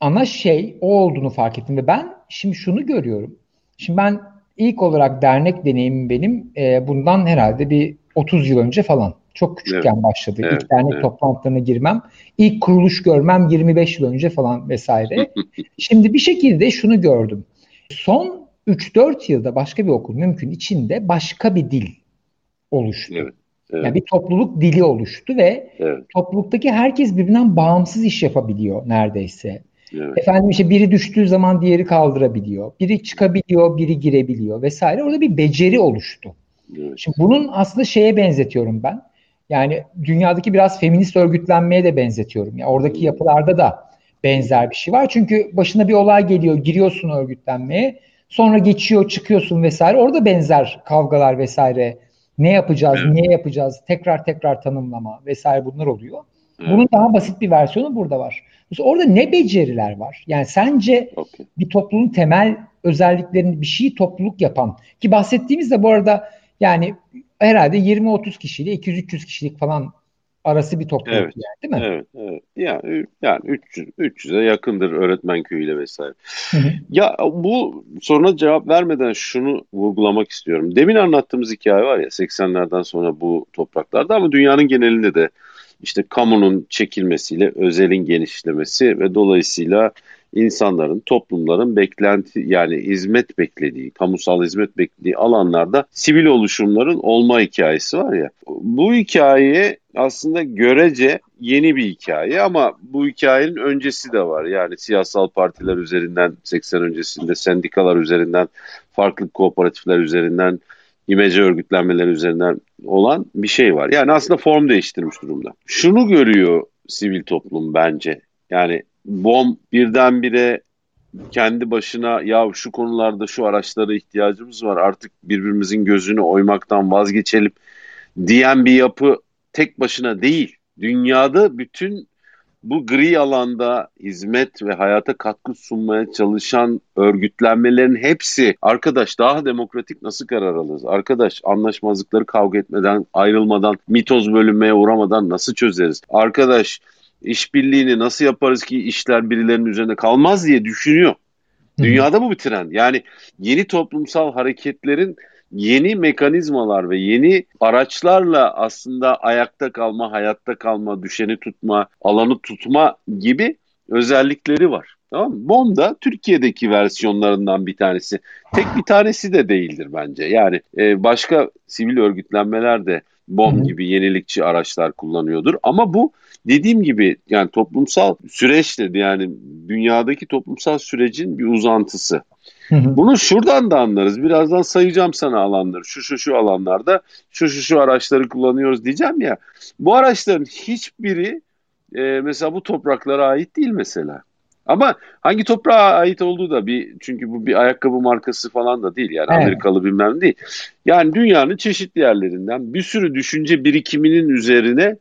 ana şey o olduğunu fark ettim ve ben şimdi şunu görüyorum. Şimdi ben ilk olarak dernek deneyimim benim e, bundan herhalde bir 30 yıl önce falan. Çok küçükken evet. başladı. Evet. İlk dernek evet. toplantılarına girmem. İlk kuruluş görmem 25 yıl önce falan vesaire. Şimdi bir şekilde şunu gördüm. Son 3-4 yılda başka bir okul mümkün içinde başka bir dil oluştu. Evet. Evet. Yani bir topluluk dili oluştu ve evet. topluluktaki herkes birbirinden bağımsız iş yapabiliyor neredeyse. Evet. Efendim işte biri düştüğü zaman diğeri kaldırabiliyor. Biri çıkabiliyor, biri girebiliyor vesaire. Orada bir beceri oluştu. Evet. Şimdi bunun aslında şeye benzetiyorum ben. Yani dünyadaki biraz feminist örgütlenmeye de benzetiyorum. Yani oradaki yapılarda da benzer bir şey var. Çünkü başına bir olay geliyor, giriyorsun örgütlenmeye. Sonra geçiyor, çıkıyorsun vesaire. Orada benzer kavgalar vesaire ne yapacağız, evet. niye yapacağız, tekrar tekrar tanımlama vesaire bunlar oluyor. Evet. Bunun daha basit bir versiyonu burada var. Mesela orada ne beceriler var? Yani sence okay. bir toplumun temel özelliklerini bir şeyi topluluk yapan ki bahsettiğimizde bu arada yani herhalde 20-30 kişiyle 200-300 kişilik falan arası bir topluluk evet. yani değil mi? Evet, evet. Yani, yani 300 300'e yakındır öğretmen köyüyle vesaire. ya bu soruna cevap vermeden şunu vurgulamak istiyorum. Demin anlattığımız hikaye var ya 80'lerden sonra bu topraklarda ama dünyanın genelinde de işte kamunun çekilmesiyle özelin genişlemesi ve dolayısıyla insanların, toplumların beklenti yani hizmet beklediği, kamusal hizmet beklediği alanlarda sivil oluşumların olma hikayesi var ya. Bu hikaye aslında görece yeni bir hikaye ama bu hikayenin öncesi de var. Yani siyasal partiler üzerinden 80 öncesinde sendikalar üzerinden, farklı kooperatifler üzerinden, imece örgütlenmeler üzerinden olan bir şey var. Yani aslında form değiştirmiş durumda. Şunu görüyor sivil toplum bence. Yani BOM birdenbire kendi başına ya şu konularda şu araçlara ihtiyacımız var artık birbirimizin gözünü oymaktan vazgeçelim diyen bir yapı tek başına değil. Dünyada bütün bu gri alanda hizmet ve hayata katkı sunmaya çalışan örgütlenmelerin hepsi arkadaş daha demokratik nasıl karar alırız? Arkadaş anlaşmazlıkları kavga etmeden, ayrılmadan, mitoz bölünmeye uğramadan nasıl çözeriz? Arkadaş işbirliğini nasıl yaparız ki işler birilerinin üzerinde kalmaz diye düşünüyor. Dünyada bu bir trend. Yani yeni toplumsal hareketlerin yeni mekanizmalar ve yeni araçlarla aslında ayakta kalma, hayatta kalma, düşeni tutma, alanı tutma gibi özellikleri var. Tamam mı? BOM da Türkiye'deki versiyonlarından bir tanesi. Tek bir tanesi de değildir bence. Yani e, başka sivil örgütlenmeler de BOM gibi yenilikçi araçlar kullanıyordur. Ama bu dediğim gibi yani toplumsal süreçtir. Yani dünyadaki toplumsal sürecin bir uzantısı. Bunu şuradan da anlarız. Birazdan sayacağım sana alanları. Şu şu şu alanlarda şu şu şu araçları kullanıyoruz diyeceğim ya. Bu araçların hiçbiri e, mesela bu topraklara ait değil mesela. Ama hangi toprağa ait olduğu da bir çünkü bu bir ayakkabı markası falan da değil yani evet. Amerikalı bilmem değil. Yani dünyanın çeşitli yerlerinden bir sürü düşünce birikiminin üzerine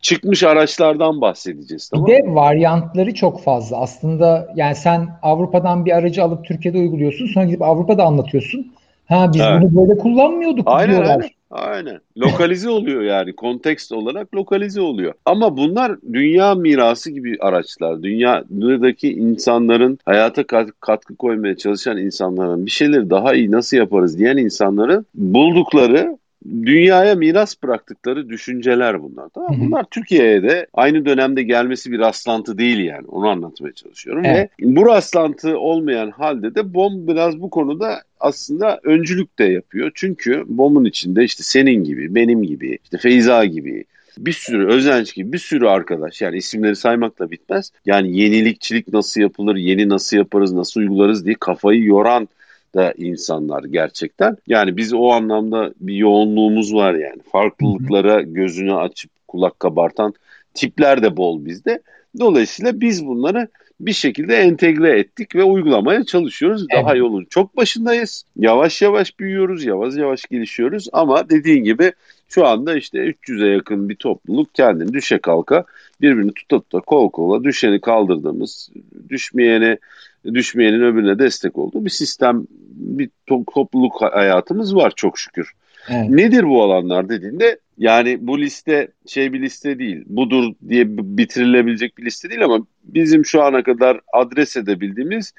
çıkmış araçlardan bahsedeceğiz. Tamam bir de varyantları çok fazla. Aslında yani sen Avrupa'dan bir aracı alıp Türkiye'de uyguluyorsun. Sonra gidip Avrupa'da anlatıyorsun. Ha biz evet. bunu böyle kullanmıyorduk aynen, diyorlar. Aynen. Aynen. Lokalize oluyor yani. Kontekst olarak lokalize oluyor. Ama bunlar dünya mirası gibi araçlar. Dünyadaki insanların hayata katkı koymaya çalışan insanların bir şeyleri daha iyi nasıl yaparız diyen insanların buldukları dünyaya miras bıraktıkları düşünceler bunlar. Tamam Bunlar Türkiye'ye de aynı dönemde gelmesi bir rastlantı değil yani. Onu anlatmaya çalışıyorum. Evet. Ve bu rastlantı olmayan halde de BOM biraz bu konuda aslında öncülük de yapıyor. Çünkü BOM'un içinde işte senin gibi, benim gibi, işte Feyza gibi, bir sürü özenç gibi bir sürü arkadaş yani isimleri saymakla bitmez. Yani yenilikçilik nasıl yapılır, yeni nasıl yaparız, nasıl uygularız diye kafayı yoran da insanlar gerçekten. Yani biz o anlamda bir yoğunluğumuz var yani. Farklılıklara gözünü açıp kulak kabartan tipler de bol bizde. Dolayısıyla biz bunları bir şekilde entegre ettik ve uygulamaya çalışıyoruz. Evet. Daha yolun çok başındayız. Yavaş yavaş büyüyoruz, yavaş yavaş gelişiyoruz ama dediğin gibi şu anda işte 300'e yakın bir topluluk kendini düşe kalka birbirini tuta tuta kol kola düşeni kaldırdığımız, düşmeyeni düşmeyenin öbürüne destek olduğu bir sistem, bir topluluk hayatımız var çok şükür. Evet. Nedir bu alanlar dediğinde yani bu liste şey bir liste değil, budur diye bitirilebilecek bir liste değil ama bizim şu ana kadar adres edebildiğimiz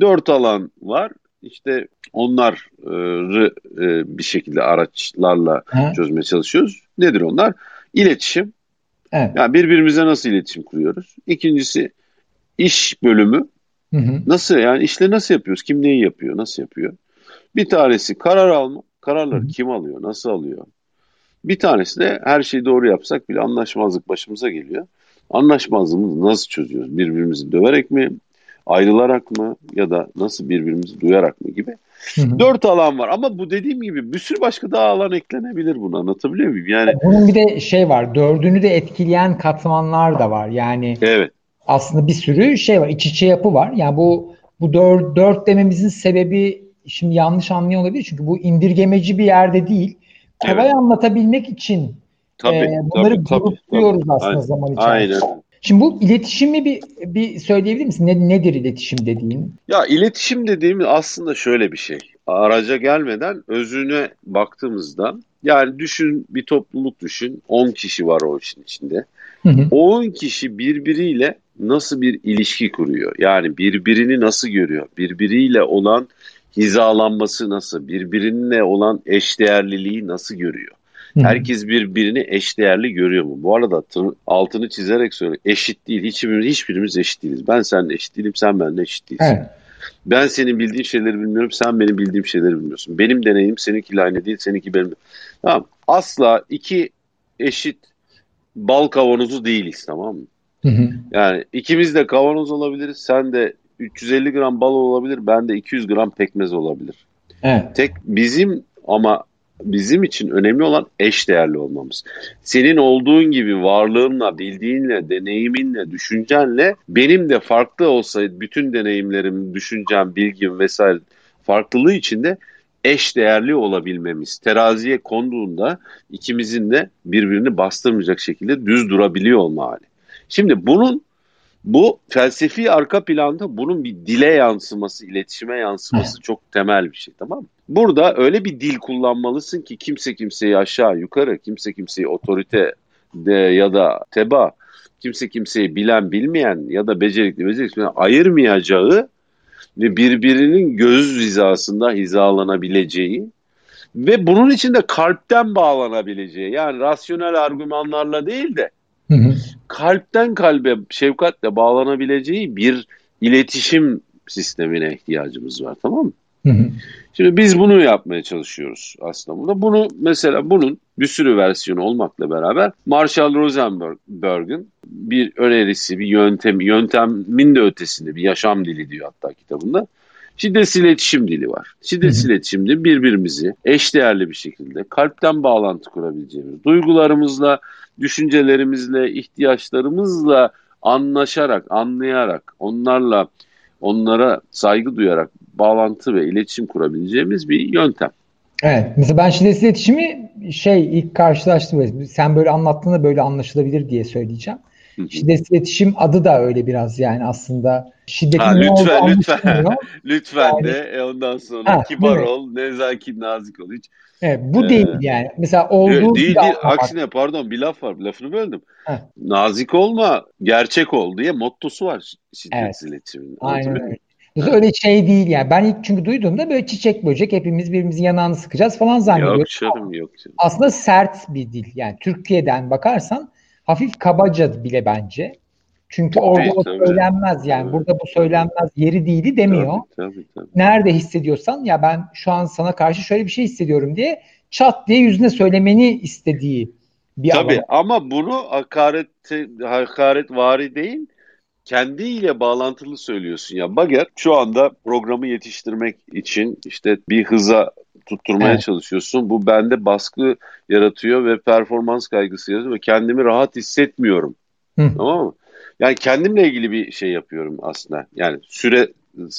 dört alan var. İşte onları e, bir şekilde araçlarla He. çözmeye çalışıyoruz. Nedir onlar? İletişim. Evet. Yani birbirimize nasıl iletişim kuruyoruz? İkincisi iş bölümü. Hı hı. Nasıl yani işleri nasıl yapıyoruz? Kim neyi yapıyor? Nasıl yapıyor? Bir tanesi karar alma. Kararları hı hı. kim alıyor? Nasıl alıyor? Bir tanesi de her şeyi doğru yapsak bile anlaşmazlık başımıza geliyor. Anlaşmazlığımızı nasıl çözüyoruz? Birbirimizi döverek mi? Ayrılarak mı? Ya da nasıl birbirimizi duyarak mı gibi. Hı hı. Dört alan var ama bu dediğim gibi bir sürü başka daha alan eklenebilir buna anlatabiliyor muyum? Yani bunun bir de şey var dördünü de etkileyen katmanlar da var yani. Evet aslında bir sürü şey var. İç içe yapı var. Yani bu bu dört, dört dememizin sebebi şimdi yanlış anlıyor olabilir. Çünkü bu indirgemeci bir yerde değil. Kolay evet. anlatabilmek için tabii, e, bunları tabii, grupluyoruz tabii, aslında aynen, zaman içerisinde. Aynen. Şimdi bu iletişimi bir bir söyleyebilir misin? Ne, nedir iletişim dediğin? Ya iletişim dediğimiz aslında şöyle bir şey. Araca gelmeden özüne baktığımızda yani düşün bir topluluk düşün. 10 kişi var o işin içinde. Hı hı. 10 kişi birbiriyle nasıl bir ilişki kuruyor? Yani birbirini nasıl görüyor? Birbiriyle olan hizalanması nasıl? Birbirine olan eşdeğerliliği nasıl görüyor? Herkes birbirini eşdeğerli görüyor mu? Bu arada altını çizerek söylüyorum. Eşit değil. Hiçbirimiz, hiçbirimiz eşit değiliz. Ben seninle eşit değilim, sen benimle eşit değilsin. Evet. Ben senin bildiğin şeyleri bilmiyorum, sen benim bildiğim şeyleri bilmiyorsun. Benim deneyim seninkiyle aynı değil, seninki benim. Tamam. Asla iki eşit bal kavanozu değiliz tamam mı? Hı hı. Yani ikimiz de kavanoz olabiliriz. Sen de 350 gram bal olabilir. Ben de 200 gram pekmez olabilir. Evet. Tek bizim ama bizim için önemli olan eş değerli olmamız. Senin olduğun gibi varlığınla, bildiğinle, deneyiminle, düşüncenle benim de farklı olsaydı bütün deneyimlerim, düşüncem, bilgim vesaire farklılığı içinde eş değerli olabilmemiz. Teraziye konduğunda ikimizin de birbirini bastırmayacak şekilde düz durabiliyor olma hali. Şimdi bunun bu felsefi arka planda bunun bir dile yansıması, iletişime yansıması çok temel bir şey tamam mı? Burada öyle bir dil kullanmalısın ki kimse kimseyi aşağı yukarı, kimse kimseyi otorite de ya da teba, kimse kimseyi bilen bilmeyen ya da becerikli becerikli ayırmayacağı ve birbirinin göz hizasında hizalanabileceği ve bunun için de kalpten bağlanabileceği yani rasyonel argümanlarla değil de hı hı. kalpten kalbe şefkatle bağlanabileceği bir iletişim sistemine ihtiyacımız var tamam mı? Hı hı. Şimdi biz bunu yapmaya çalışıyoruz aslında burada. Bunu mesela bunun bir sürü versiyonu olmakla beraber Marshall Rosenberg'in bir önerisi, bir yöntem, yöntemin de ötesinde bir yaşam dili diyor hatta kitabında. Şiddetsiz iletişim dili var. Şiddetsiz iletişim dili birbirimizi eşdeğerli bir şekilde kalpten bağlantı kurabileceğimiz, duygularımızla, düşüncelerimizle, ihtiyaçlarımızla anlaşarak, anlayarak, onlarla onlara saygı duyarak bağlantı ve iletişim kurabileceğimiz bir yöntem. Evet. Mesela ben şiddetsiz iletişimi şey ilk karşılaştım. Sen böyle anlattığında böyle anlaşılabilir diye söyleyeceğim. Şiddetsiz iletişim adı da öyle biraz yani aslında şiddetin ha, ne lütfen, olduğu lütfen, lütfen yani, de e, ondan sonra ha, kibar ol, nezaket, nazik ol. Hiç Evet, bu ee, değil yani. Mesela olduğu değil, değil. Aksine pardon bir laf var. Lafını böldüm. Heh. Nazik olma, gerçek ol diye mottosu var şiddetsiz evet. iletişimin. Aynen öyle. Mesela öyle şey değil yani. Ben ilk çünkü duyduğumda böyle çiçek böcek hepimiz birbirimizin yanağını sıkacağız falan zannediyorum. Yok canım yok canım. Aslında sert bir dil. Yani Türkiye'den bakarsan hafif kabaca bile bence. Çünkü orada o tabii. söylenmez yani. Tabii. Burada bu söylenmez yeri değili demiyor. Tabii, tabii, tabii. Nerede hissediyorsan ya ben şu an sana karşı şöyle bir şey hissediyorum diye çat diye yüzüne söylemeni istediği bir Tabii alan. ama bunu hakaret hakaret vari değil kendiyle bağlantılı söylüyorsun ya. Bager şu anda programı yetiştirmek için işte bir hıza tutturmaya evet. çalışıyorsun. Bu bende baskı yaratıyor ve performans kaygısı yaratıyor ve kendimi rahat hissetmiyorum. Hı. Tamam mı? Yani kendimle ilgili bir şey yapıyorum aslında. Yani süre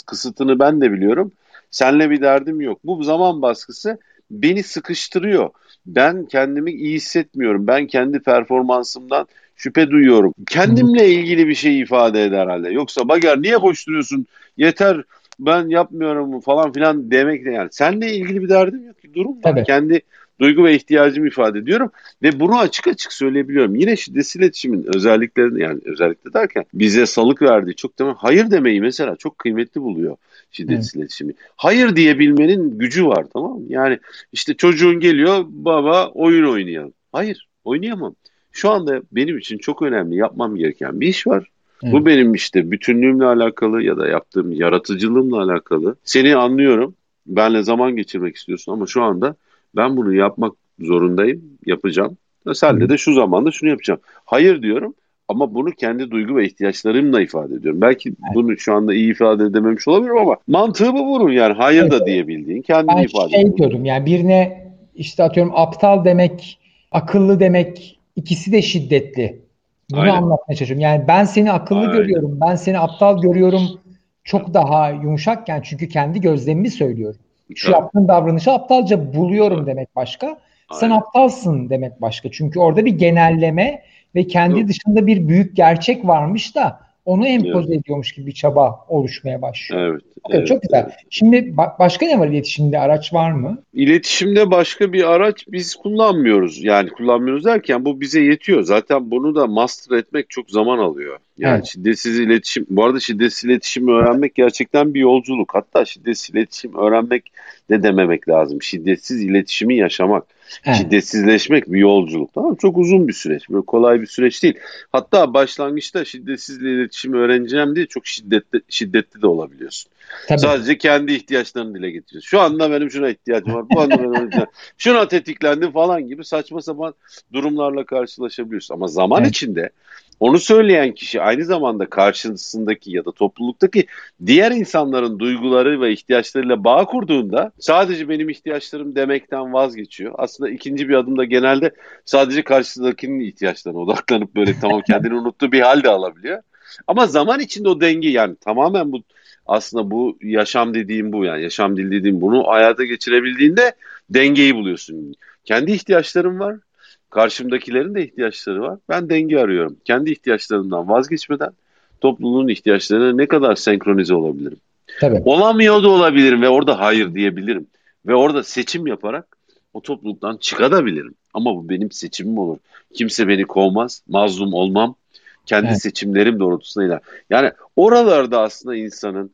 kısıtını ben de biliyorum. Senle bir derdim yok. Bu zaman baskısı beni sıkıştırıyor. Ben kendimi iyi hissetmiyorum. Ben kendi performansımdan şüphe duyuyorum. Kendimle ilgili bir şey ifade eder herhalde. Yoksa Bager niye boş duruyorsun? Yeter ben yapmıyorum falan filan demek de yani. Seninle ilgili bir derdim yok ki. Durum var. Kendi duygu ve ihtiyacımı ifade ediyorum ve bunu açık açık söyleyebiliyorum. Yine şiddetsiz iletişimin özelliklerini yani özellikle derken bize salık verdiği çok demek hayır demeyi mesela çok kıymetli buluyor şiddetsiz evet. iletişimi. Hayır diyebilmenin gücü var tamam mı? Yani işte çocuğun geliyor baba oyun oynayalım. Hayır oynayamam. Şu anda benim için çok önemli yapmam gereken bir iş var. Evet. Bu benim işte bütünlüğümle alakalı ya da yaptığım yaratıcılığımla alakalı. Seni anlıyorum. Benle zaman geçirmek istiyorsun ama şu anda ben bunu yapmak zorundayım, yapacağım. Senle de şu zamanda şunu yapacağım. Hayır diyorum ama bunu kendi duygu ve ihtiyaçlarımla ifade ediyorum. Belki evet. bunu şu anda iyi ifade edememiş olabilirim ama mantığı bu bunun yani hayır evet. da diyebildiğin kendini ben ifade şey diyorum yani birine işte atıyorum aptal demek, akıllı demek ikisi de şiddetli. Bunu Aynen. anlatmaya çalışıyorum. Yani ben seni akıllı Aynen. görüyorum, ben seni aptal görüyorum çok daha yumuşak yani çünkü kendi gözlemimi söylüyorum. Şu yaptığın davranışı aptalca buluyorum demek başka. Sen aptalsın demek başka. Çünkü orada bir genelleme ve kendi dışında bir büyük gerçek varmış da onu empoze evet. ediyormuş gibi bir çaba oluşmaya başlıyor. Evet. Okay, evet çok güzel. Evet. Şimdi ba- başka ne var iletişimde? Araç var mı? İletişimde başka bir araç biz kullanmıyoruz. Yani kullanmıyoruz derken bu bize yetiyor. Zaten bunu da master etmek çok zaman alıyor. Yani evet. şiddetsiz iletişim, bu arada şiddetsiz iletişim öğrenmek gerçekten bir yolculuk. Hatta şiddetsiz iletişim öğrenmek de dememek lazım. Şiddetsiz iletişimi yaşamak. Evet. Şiddetsizleşmek bir yolculuk. Tamam Çok uzun bir süreç. Böyle kolay bir süreç değil. Hatta başlangıçta şiddetsiz iletişimi öğreneceğim diye çok şiddetli, şiddetli de olabiliyorsun. Tabii. Sadece kendi ihtiyaçlarını dile getiriyorsun. Şu anda benim şuna ihtiyacım var. Bu anda benim Şuna tetiklendim falan gibi saçma sapan durumlarla karşılaşabiliyorsun. Ama zaman evet. içinde onu söyleyen kişi aynı zamanda karşısındaki ya da topluluktaki diğer insanların duyguları ve ihtiyaçlarıyla bağ kurduğunda sadece benim ihtiyaçlarım demekten vazgeçiyor. Aslında ikinci bir adımda genelde sadece karşısındakinin ihtiyaçlarına odaklanıp böyle tamam kendini unuttuğu bir hal de alabiliyor. Ama zaman içinde o denge yani tamamen bu aslında bu yaşam dediğim bu yani yaşam dil dediğim bunu hayata geçirebildiğinde dengeyi buluyorsun. Kendi ihtiyaçlarım var. Karşımdakilerin de ihtiyaçları var. Ben denge arıyorum. Kendi ihtiyaçlarımdan vazgeçmeden topluluğun ihtiyaçlarına ne kadar senkronize olabilirim? Tabii. Olamıyor da olabilirim ve orada hayır diyebilirim. Ve orada seçim yaparak o topluluktan çıkabilirim. Ama bu benim seçimim olur. Kimse beni kovmaz, mazlum olmam. Kendi evet. seçimlerim doğrultusunda Yani oralarda aslında insanın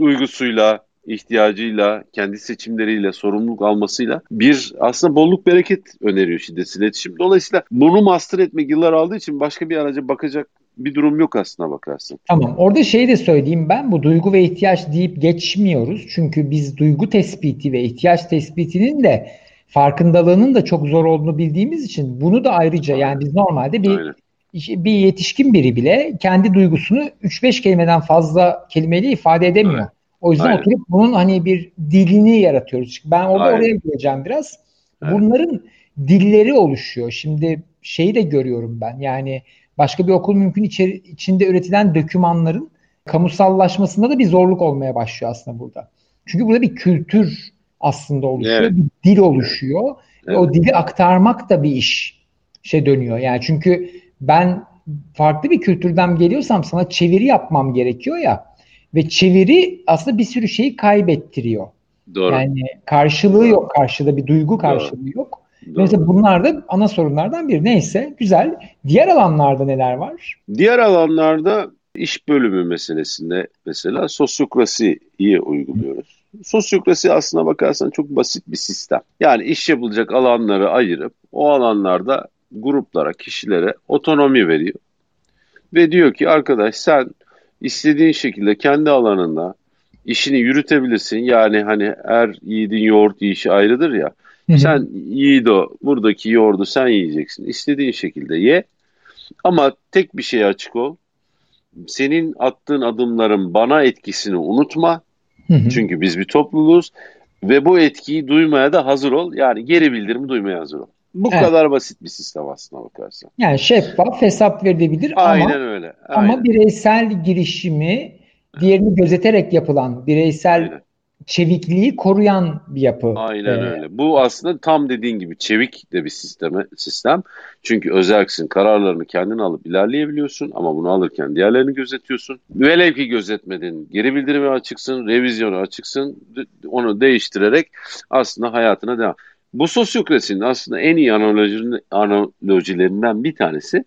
duygusuyla, ihtiyacıyla, kendi seçimleriyle, sorumluluk almasıyla bir aslında bolluk bereket öneriyor şiddetsiz iletişim. Dolayısıyla bunu master etmek yıllar aldığı için başka bir araca bakacak bir durum yok aslına bakarsın. Tamam. Orada şeyi de söyleyeyim ben. Bu duygu ve ihtiyaç deyip geçmiyoruz. Çünkü biz duygu tespiti ve ihtiyaç tespitinin de farkındalığının da çok zor olduğunu bildiğimiz için bunu da ayrıca yani biz normalde bir Aynen. bir yetişkin biri bile kendi duygusunu 3-5 kelimeden fazla kelimeyle ifade edemiyor. Evet. O yüzden Aynen. oturup bunun hani bir dilini yaratıyoruz. Ben orada Aynen. oraya geleceğim biraz. Aynen. Bunların dilleri oluşuyor. Şimdi şeyi de görüyorum ben. Yani başka bir okul mümkün içeri, içinde üretilen dokümanların kamusallaşmasında da bir zorluk olmaya başlıyor aslında burada. Çünkü burada bir kültür aslında oluşuyor. Evet. Bir dil oluşuyor. Evet. Ve o dili aktarmak da bir iş şey dönüyor. Yani çünkü ben farklı bir kültürden geliyorsam sana çeviri yapmam gerekiyor ya. Ve çeviri aslında bir sürü şeyi kaybettiriyor. Doğru. Yani karşılığı Doğru. yok karşıda bir duygu karşılığı Doğru. yok. Doğru. Mesela bunlar da ana sorunlardan biri. Neyse güzel. Diğer alanlarda neler var? Diğer alanlarda iş bölümü meselesinde mesela sosyokrasiyi uyguluyoruz. Sosyokrasi aslına bakarsan çok basit bir sistem. Yani iş yapılacak alanları ayırıp o alanlarda gruplara, kişilere otonomi veriyor. Ve diyor ki arkadaş sen istediğin şekilde kendi alanında işini yürütebilirsin. Yani hani er yiğidin yoğurt yiyişi ayrıdır ya. Hı-hı. Sen yiğido buradaki yoğurdu sen yiyeceksin. İstediğin şekilde ye. Ama tek bir şeye açık ol. Senin attığın adımların bana etkisini unutma. Hı-hı. Çünkü biz bir topluluğuz ve bu etkiyi duymaya da hazır ol. Yani geri bildirimi duymaya hazır ol. Bu evet. kadar basit bir sistem aslında bakarsan. Yani şeffaf hesap verilebilir aynen ama öyle. Aynen. ama bireysel girişimi diğerini gözeterek yapılan bireysel aynen. çevikliği koruyan bir yapı. Aynen ee, öyle. Bu aslında tam dediğin gibi çevik de bir sisteme, sistem. Çünkü özelsin kararlarını kendin alıp ilerleyebiliyorsun ama bunu alırken diğerlerini gözetiyorsun. Velev ki gözetmedin, geri bildirime açıksın, revizyona açıksın, onu değiştirerek aslında hayatına devam. Bu sosyokrasinin aslında en iyi analojilerinden bir tanesi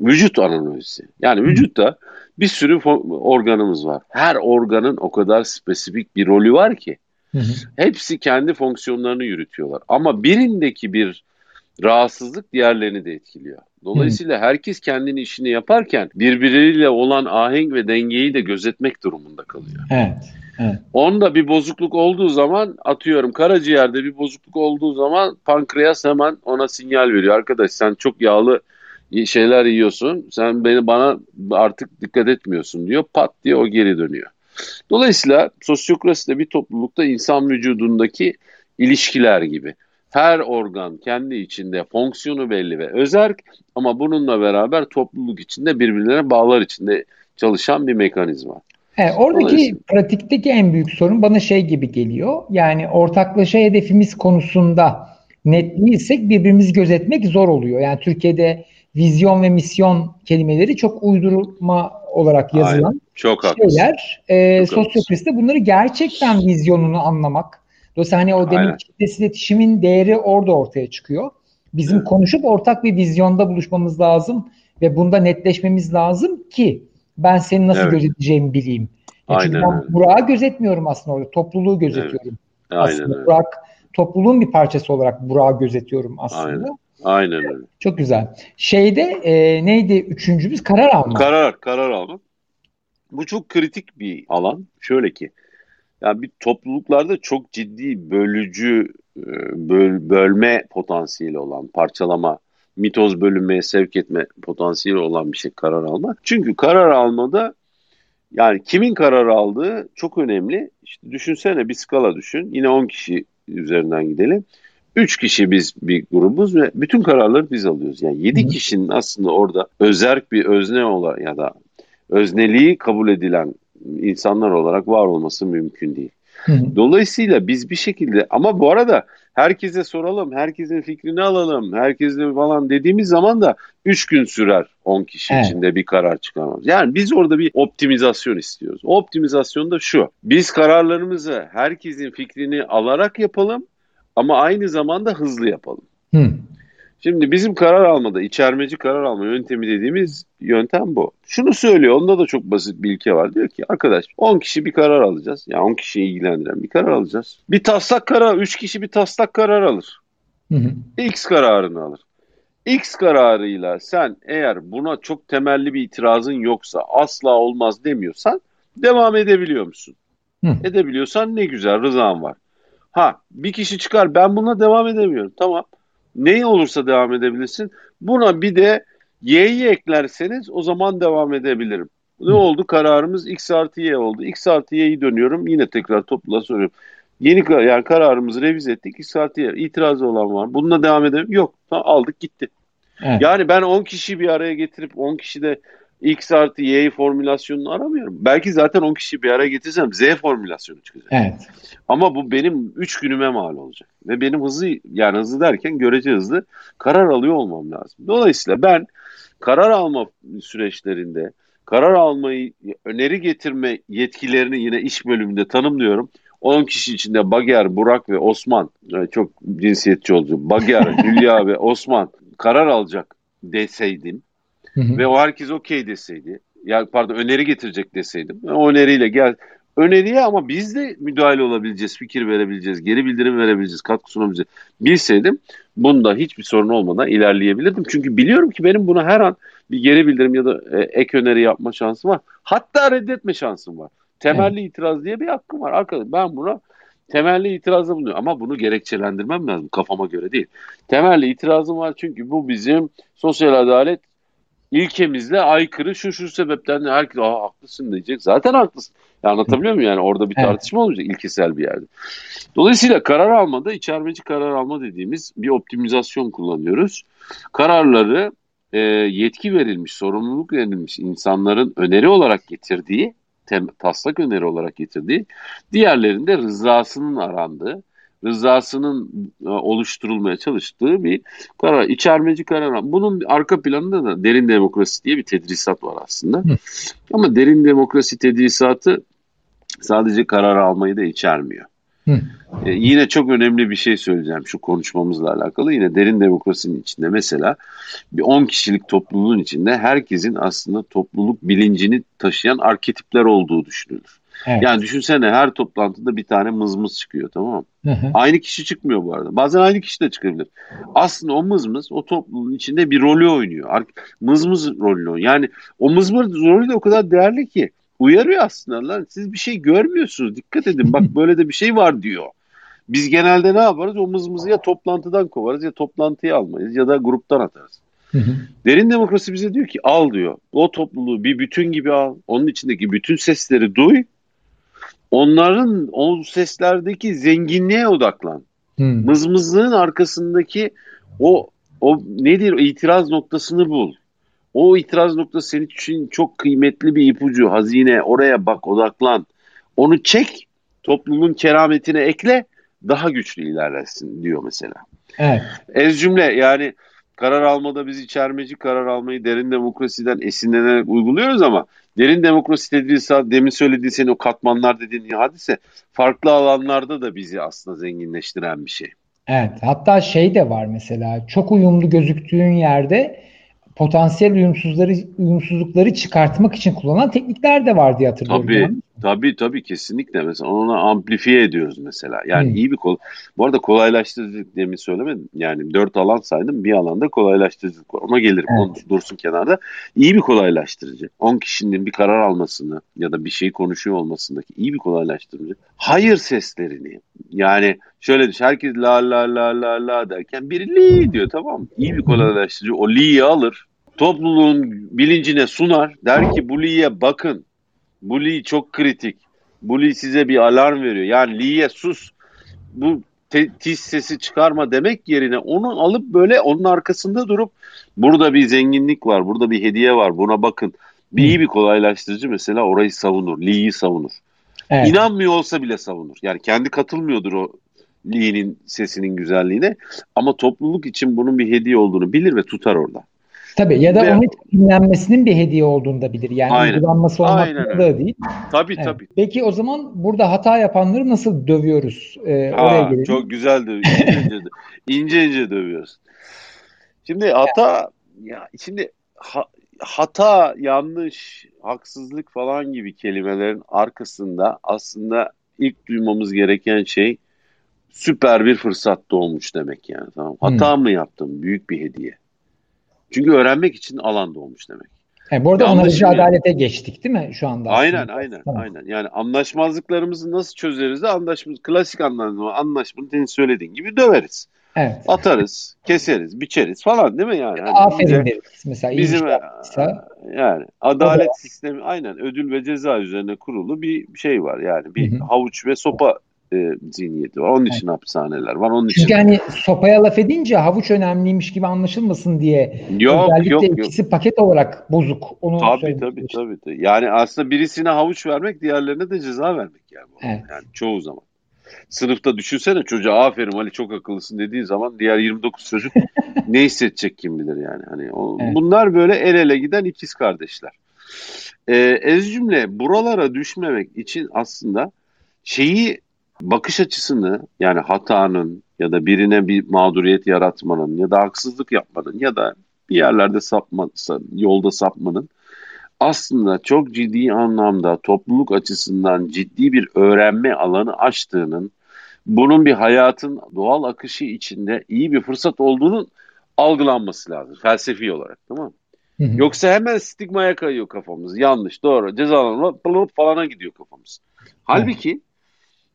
vücut analojisi. Yani vücutta bir sürü organımız var. Her organın o kadar spesifik bir rolü var ki. Hepsi kendi fonksiyonlarını yürütüyorlar. Ama birindeki bir rahatsızlık diğerlerini de etkiliyor. Dolayısıyla herkes kendini işini yaparken birbiriyle olan ahenk ve dengeyi de gözetmek durumunda kalıyor. Evet. Evet. Onda bir bozukluk olduğu zaman atıyorum karaciğerde bir bozukluk olduğu zaman pankreas hemen ona sinyal veriyor. Arkadaş sen çok yağlı şeyler yiyorsun. Sen beni bana artık dikkat etmiyorsun diyor. Pat diye o geri dönüyor. Dolayısıyla sosyokrasi de bir toplulukta insan vücudundaki ilişkiler gibi. Her organ kendi içinde fonksiyonu belli ve özerk ama bununla beraber topluluk içinde birbirlerine bağlar içinde çalışan bir mekanizma. He, oradaki pratikteki en büyük sorun bana şey gibi geliyor. Yani ortaklaşa hedefimiz konusunda net değilsek birbirimizi gözetmek zor oluyor. Yani Türkiye'de vizyon ve misyon kelimeleri çok uydurma olarak yazılan Aynen. çok şeyler. E, sosyokraside bunları gerçekten vizyonunu anlamak. Dolayısıyla hani o demin kitlesi iletişimin değeri orada ortaya çıkıyor. Bizim evet. konuşup ortak bir vizyonda buluşmamız lazım ve bunda netleşmemiz lazım ki ben seni nasıl evet. gözeteceğimi bileyim. Ya Aynen çünkü ben Burak'ı gözetmiyorum aslında orada. Topluluğu gözetiyorum. Evet. Aynen aslında öyle. Burak topluluğun bir parçası olarak Burak'ı gözetiyorum aslında. Aynen. Aynen öyle. Çok güzel. Şeyde e, neydi üçüncümüz? Karar alma. Karar, karar alma. Bu çok kritik bir alan. Şöyle ki, yani bir topluluklarda çok ciddi bölücü, e, böl, bölme potansiyeli olan, parçalama, mitoz bölünmeye sevk etme potansiyeli olan bir şey karar alma. Çünkü karar almada yani kimin karar aldığı çok önemli. İşte düşünsene bir skala düşün. Yine 10 kişi üzerinden gidelim. 3 kişi biz bir grubuz ve bütün kararları biz alıyoruz. Yani 7 kişinin aslında orada özerk bir özne olarak ya da özneliği kabul edilen insanlar olarak var olması mümkün değil. Dolayısıyla biz bir şekilde ama bu arada herkese soralım, herkesin fikrini alalım, herkesle falan dediğimiz zaman da 3 gün sürer 10 kişi evet. içinde bir karar çıkarmamız. Yani biz orada bir optimizasyon istiyoruz. O optimizasyon da şu. Biz kararlarımızı herkesin fikrini alarak yapalım ama aynı zamanda hızlı yapalım. Hı. Şimdi bizim karar almada, içermeci karar alma yöntemi dediğimiz yöntem bu. Şunu söylüyor, onda da çok basit bir ilke var. Diyor ki arkadaş 10 kişi bir karar alacağız. Yani 10 kişiyi ilgilendiren bir karar alacağız. Bir taslak karar, 3 kişi bir taslak karar alır. Hı hı. X kararını alır. X kararıyla sen eğer buna çok temelli bir itirazın yoksa asla olmaz demiyorsan devam edebiliyor musun? Hı. Edebiliyorsan ne güzel rızan var. Ha bir kişi çıkar ben buna devam edemiyorum. Tamam. Ne olursa devam edebilirsin. Buna bir de y'yi eklerseniz o zaman devam edebilirim. Ne oldu? Kararımız x artı y oldu. x artı y'yi dönüyorum. Yine tekrar topluluğa soruyorum. Yeni yani kararımızı revize ettik. x artı y. İtirazı olan var. Bununla devam edelim. Yok. Tamam, aldık gitti. Evet. Yani ben 10 kişiyi bir araya getirip 10 kişi de X artı Y formülasyonunu aramıyorum. Belki zaten 10 kişi bir araya getirsem Z formülasyonu çıkacak. Evet. Ama bu benim 3 günüme mal olacak. Ve benim hızlı yani hızlı derken görece hızlı karar alıyor olmam lazım. Dolayısıyla ben karar alma süreçlerinde karar almayı öneri getirme yetkilerini yine iş bölümünde tanımlıyorum. 10 kişi içinde Bager, Burak ve Osman çok cinsiyetçi olacak. Bager, Hülya ve Osman karar alacak deseydim ve o herkes okey deseydi ya pardon öneri getirecek deseydim o öneriyle gel öneriye ama biz de müdahale olabileceğiz, fikir verebileceğiz, geri bildirim verebileceğiz, katkı sunabileceğiz. Bilseydim bunda hiçbir sorun olmadan ilerleyebilirdim. Çünkü biliyorum ki benim buna her an bir geri bildirim ya da e, ek öneri yapma şansım var. Hatta reddetme şansım var. Temelli evet. itiraz diye bir hakkım var. Arkadaş ben buna temelli itirazda bulunuyor. Ama bunu gerekçelendirmem lazım kafama göre değil. Temelli itirazım var çünkü bu bizim sosyal adalet ilkemizle aykırı şu şu sebepten herkes Aa, haklısın diyecek. Zaten haklısın. Ya anlatabiliyor muyum? Yani orada bir tartışma evet. olmayacak ilkesel bir yerde. Dolayısıyla karar almada içermeci karar alma dediğimiz bir optimizasyon kullanıyoruz. Kararları e, yetki verilmiş, sorumluluk verilmiş insanların öneri olarak getirdiği tem, taslak öneri olarak getirdiği, diğerlerinde rızasının arandığı, rızasının e, oluşturulmaya çalıştığı bir karar, içermeci karar. Bunun arka planında da derin demokrasi diye bir tedrisat var aslında. Hı. Ama derin demokrasi tedrisatı sadece karar almayı da içermiyor. Hı. Ee, yine çok önemli bir şey söyleyeceğim şu konuşmamızla alakalı. Yine derin demokrasinin içinde mesela bir 10 kişilik topluluğun içinde herkesin aslında topluluk bilincini taşıyan arketipler olduğu düşünülür. Evet. Yani düşünsene her toplantıda bir tane mızmız çıkıyor tamam mı? Hı hı. Aynı kişi çıkmıyor bu arada. Bazen aynı kişi de çıkabilir. Aslında o mızmız o topluluğun içinde bir rolü oynuyor. Mızmız rolü oynuyor. Yani o mızmız rolü de o kadar değerli ki uyarıyor aslında lan siz bir şey görmüyorsunuz dikkat edin bak böyle de bir şey var diyor. Biz genelde ne yaparız? O mızmızı ya toplantıdan kovarız ya toplantıyı almayız ya da gruptan atarız. Derin demokrasi bize diyor ki al diyor. O topluluğu bir bütün gibi al. Onun içindeki bütün sesleri duy. Onların o seslerdeki zenginliğe odaklan. Hı. Mızmızlığın arkasındaki o o nedir itiraz noktasını bul. O itiraz noktası senin için çok kıymetli bir ipucu, hazine. Oraya bak, odaklan. Onu çek, toplumun kerametine ekle, daha güçlü ilerlesin diyor mesela. Evet. Ez cümle yani karar almada biz içermeci karar almayı derin demokrasiden esinlenerek uyguluyoruz ama derin demokrasi tedrisat demin söylediği senin o katmanlar dediğin hadise farklı alanlarda da bizi aslında zenginleştiren bir şey. Evet hatta şey de var mesela çok uyumlu gözüktüğün yerde potansiyel uyumsuzları uyumsuzlukları çıkartmak için kullanılan teknikler de var diye hatırlıyorum. Tabii. Tabii tabii kesinlikle mesela onu amplifiye ediyoruz mesela. Yani hmm. iyi bir kol. Bu arada kolaylaştırıcı demin söylemedim. Yani dört alan saydım. Bir alanda kolaylaştırıcılık var. Ona gelirim. Evet. Onu dursun kenarda. İyi bir kolaylaştırıcı. 10 kişinin bir karar almasını ya da bir şeyi konuşuyor olmasındaki iyi bir kolaylaştırıcı. Hayır seslerini yani şöyle düşün. Herkes la la la la la derken biri li diyor tamam mı? İyi bir kolaylaştırıcı. O li'yi alır topluluğun bilincine sunar. Der ki bu Lee'ye bakın. Bu Lee çok kritik. Bu Lee size bir alarm veriyor. Yani Lee'ye sus. Bu tiz sesi çıkarma demek yerine onu alıp böyle onun arkasında durup burada bir zenginlik var, burada bir hediye var buna bakın. Bir iyi bir kolaylaştırıcı mesela orayı savunur, Lee'yi savunur. Evet. İnanmıyor olsa bile savunur. Yani kendi katılmıyordur o Lee'nin sesinin güzelliğine ama topluluk için bunun bir hediye olduğunu bilir ve tutar orada. Tabii ya da Ve, onun dinlenmesinin bir hediye olduğunu da bilir. Yani aynen, uygulanması olmak da değil. Tabii evet. tabii. Peki o zaman burada hata yapanları nasıl dövüyoruz? Ee, ha, oraya gelelim. Çok güzel dövüyoruz. İnce ince, ince ince dövüyoruz. Şimdi hata ya şimdi ha, hata, yanlış, haksızlık falan gibi kelimelerin arkasında aslında ilk duymamız gereken şey süper bir fırsat doğmuş demek yani. Tamam. Hata hmm. mı yaptım? Büyük bir hediye. Çünkü öğrenmek için alan doğmuş demek. Yani bu arada onarıcı adalete geçtik değil mi şu anda? Aynen aynen tamam. aynen. Yani anlaşmazlıklarımızı nasıl çözeriz de anlaşma klasik anlamda anlaşmanın senin söylediğin gibi döveriz. Evet. Atarız, keseriz, biçeriz falan değil mi yani? Hani Aferin bize, deriz mesela. Bizim e, yani adalet da. sistemi aynen ödül ve ceza üzerine kurulu bir şey var yani bir Hı-hı. havuç ve sopa e, zihniyeti var. Onun için evet. hapishaneler var. Onun Çünkü için... hani sopaya laf edince havuç önemliymiş gibi anlaşılmasın diye yok, özellikle yok, ikisi yok. paket olarak bozuk. Onu tabii tabii, tabii tabii. Yani aslında birisine havuç vermek diğerlerine de ceza vermek yani. Evet. Yani çoğu zaman. Sınıfta düşünsene çocuğa aferin Ali çok akıllısın dediği zaman diğer 29 çocuk ne hissedecek kim bilir yani. Hani o, evet. bunlar böyle el ele giden ikiz kardeşler. Ee, ez cümle buralara düşmemek için aslında şeyi bakış açısını yani hatanın ya da birine bir mağduriyet yaratmanın ya da haksızlık yapmanın ya da bir yerlerde sapma, yolda sapmanın aslında çok ciddi anlamda topluluk açısından ciddi bir öğrenme alanı açtığının, bunun bir hayatın doğal akışı içinde iyi bir fırsat olduğunu algılanması lazım felsefi olarak tamam mı? Yoksa hemen stigmaya kayıyor kafamız. Yanlış, doğru, cezalandırma falana gidiyor kafamız. Halbuki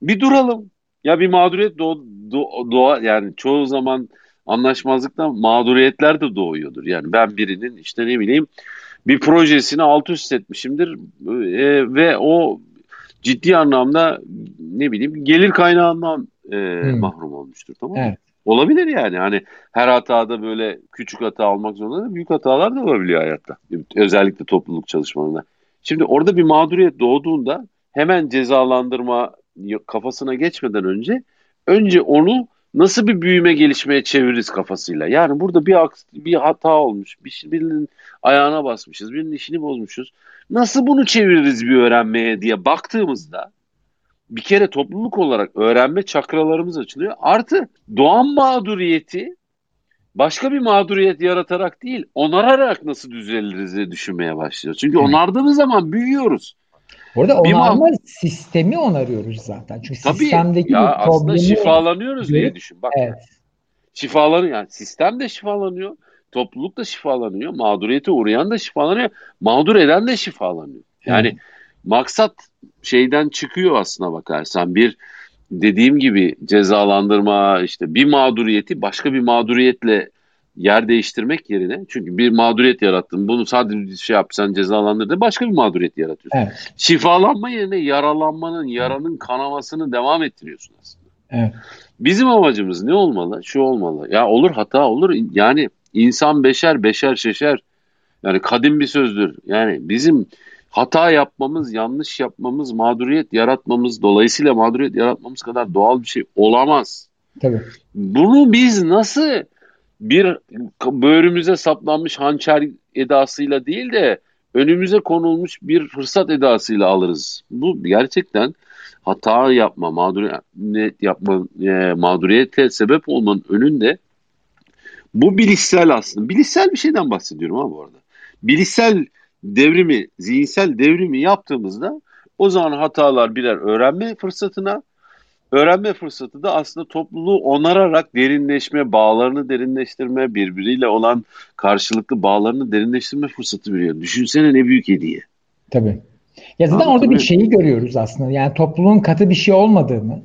bir duralım. Ya bir mağduriyet doğ, doğ, doğa yani çoğu zaman anlaşmazlıktan mağduriyetler de doğuyordur. Yani ben birinin işte ne bileyim bir projesini alt üst etmişimdir e, ve o ciddi anlamda ne bileyim gelir kaynağından e, hmm. mahrum olmuştur tamam mı? Evet. Olabilir yani hani her hatada böyle küçük hata almak zorunda değil, büyük hatalar da olabiliyor hayatta. Özellikle topluluk çalışmalarında. Şimdi orada bir mağduriyet doğduğunda hemen cezalandırma kafasına geçmeden önce önce onu nasıl bir büyüme gelişmeye çeviririz kafasıyla. Yani burada bir bir hata olmuş, bir birinin ayağına basmışız, birinin işini bozmuşuz. Nasıl bunu çeviririz bir öğrenmeye diye baktığımızda bir kere topluluk olarak öğrenme çakralarımız açılıyor. Artı doğan mağduriyeti başka bir mağduriyet yaratarak değil, onararak nasıl düzeliriz diye düşünmeye başlıyoruz. Çünkü onardığımız zaman büyüyoruz. Orada onarma bir sistemi onarıyoruz zaten. Çünkü Tabii, sistemdeki ya bir problemi... aslında şifalanıyoruz görüp, diye düşün. Bak evet. şifalanıyor yani sistem de şifalanıyor. Topluluk da şifalanıyor. Mağduriyete uğrayan da şifalanıyor. Mağdur eden de şifalanıyor. Yani hmm. maksat şeyden çıkıyor aslına bakarsan. Bir dediğim gibi cezalandırma işte bir mağduriyeti başka bir mağduriyetle yer değiştirmek yerine çünkü bir mağduriyet yarattın bunu sadece şey yapsan cezalandırdın başka bir mağduriyet yaratıyorsun. Evet. Şifalanma yerine yaralanmanın yaranın kanamasını devam ettiriyorsun aslında. Evet. Bizim amacımız ne olmalı? Şu olmalı. Ya olur hata olur. Yani insan beşer beşer şeşer. Yani kadim bir sözdür. Yani bizim hata yapmamız, yanlış yapmamız, mağduriyet yaratmamız, dolayısıyla mağduriyet yaratmamız kadar doğal bir şey olamaz. Tabii. Bunu biz nasıl bir böğrümüze saplanmış hançer edasıyla değil de önümüze konulmuş bir fırsat edasıyla alırız. Bu gerçekten hata yapma, mağduriyet yapma, e, mağduriyete sebep olmanın önünde bu bilişsel aslında. Bilişsel bir şeyden bahsediyorum ha bu arada. Bilişsel devrimi, zihinsel devrimi yaptığımızda o zaman hatalar birer öğrenme fırsatına, öğrenme fırsatı da aslında topluluğu onararak derinleşme, bağlarını derinleştirme, birbiriyle olan karşılıklı bağlarını derinleştirme fırsatı veriyor. Düşünsene ne büyük hediye. Tabii. Ya zaten orada bir şeyi görüyoruz aslında. Yani topluluğun katı bir şey olmadığını,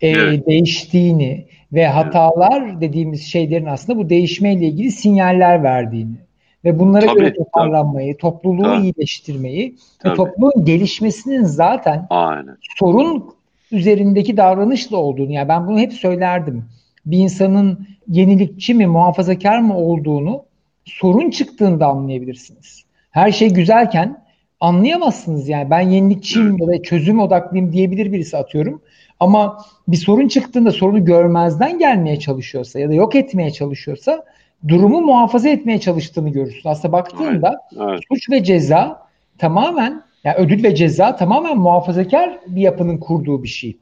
e, evet. değiştiğini ve hatalar evet. dediğimiz şeylerin aslında bu değişmeyle ilgili sinyaller verdiğini ve bunlara tabii, göre toparlanmayı, tabii. topluluğu tabii. iyileştirmeyi tabii. ve topluluğun gelişmesinin zaten Aynen. sorun üzerindeki davranışla olduğunu yani ben bunu hep söylerdim. Bir insanın yenilikçi mi, muhafazakar mı olduğunu sorun çıktığında anlayabilirsiniz. Her şey güzelken anlayamazsınız yani ben yenilikçiyim ya da çözüm odaklıyım diyebilir birisi atıyorum. Ama bir sorun çıktığında sorunu görmezden gelmeye çalışıyorsa ya da yok etmeye çalışıyorsa durumu muhafaza etmeye çalıştığını görürsün. Aslında baktığında evet, evet. suç ve ceza tamamen yani ödül ve ceza tamamen muhafazakar bir yapının kurduğu bir şey.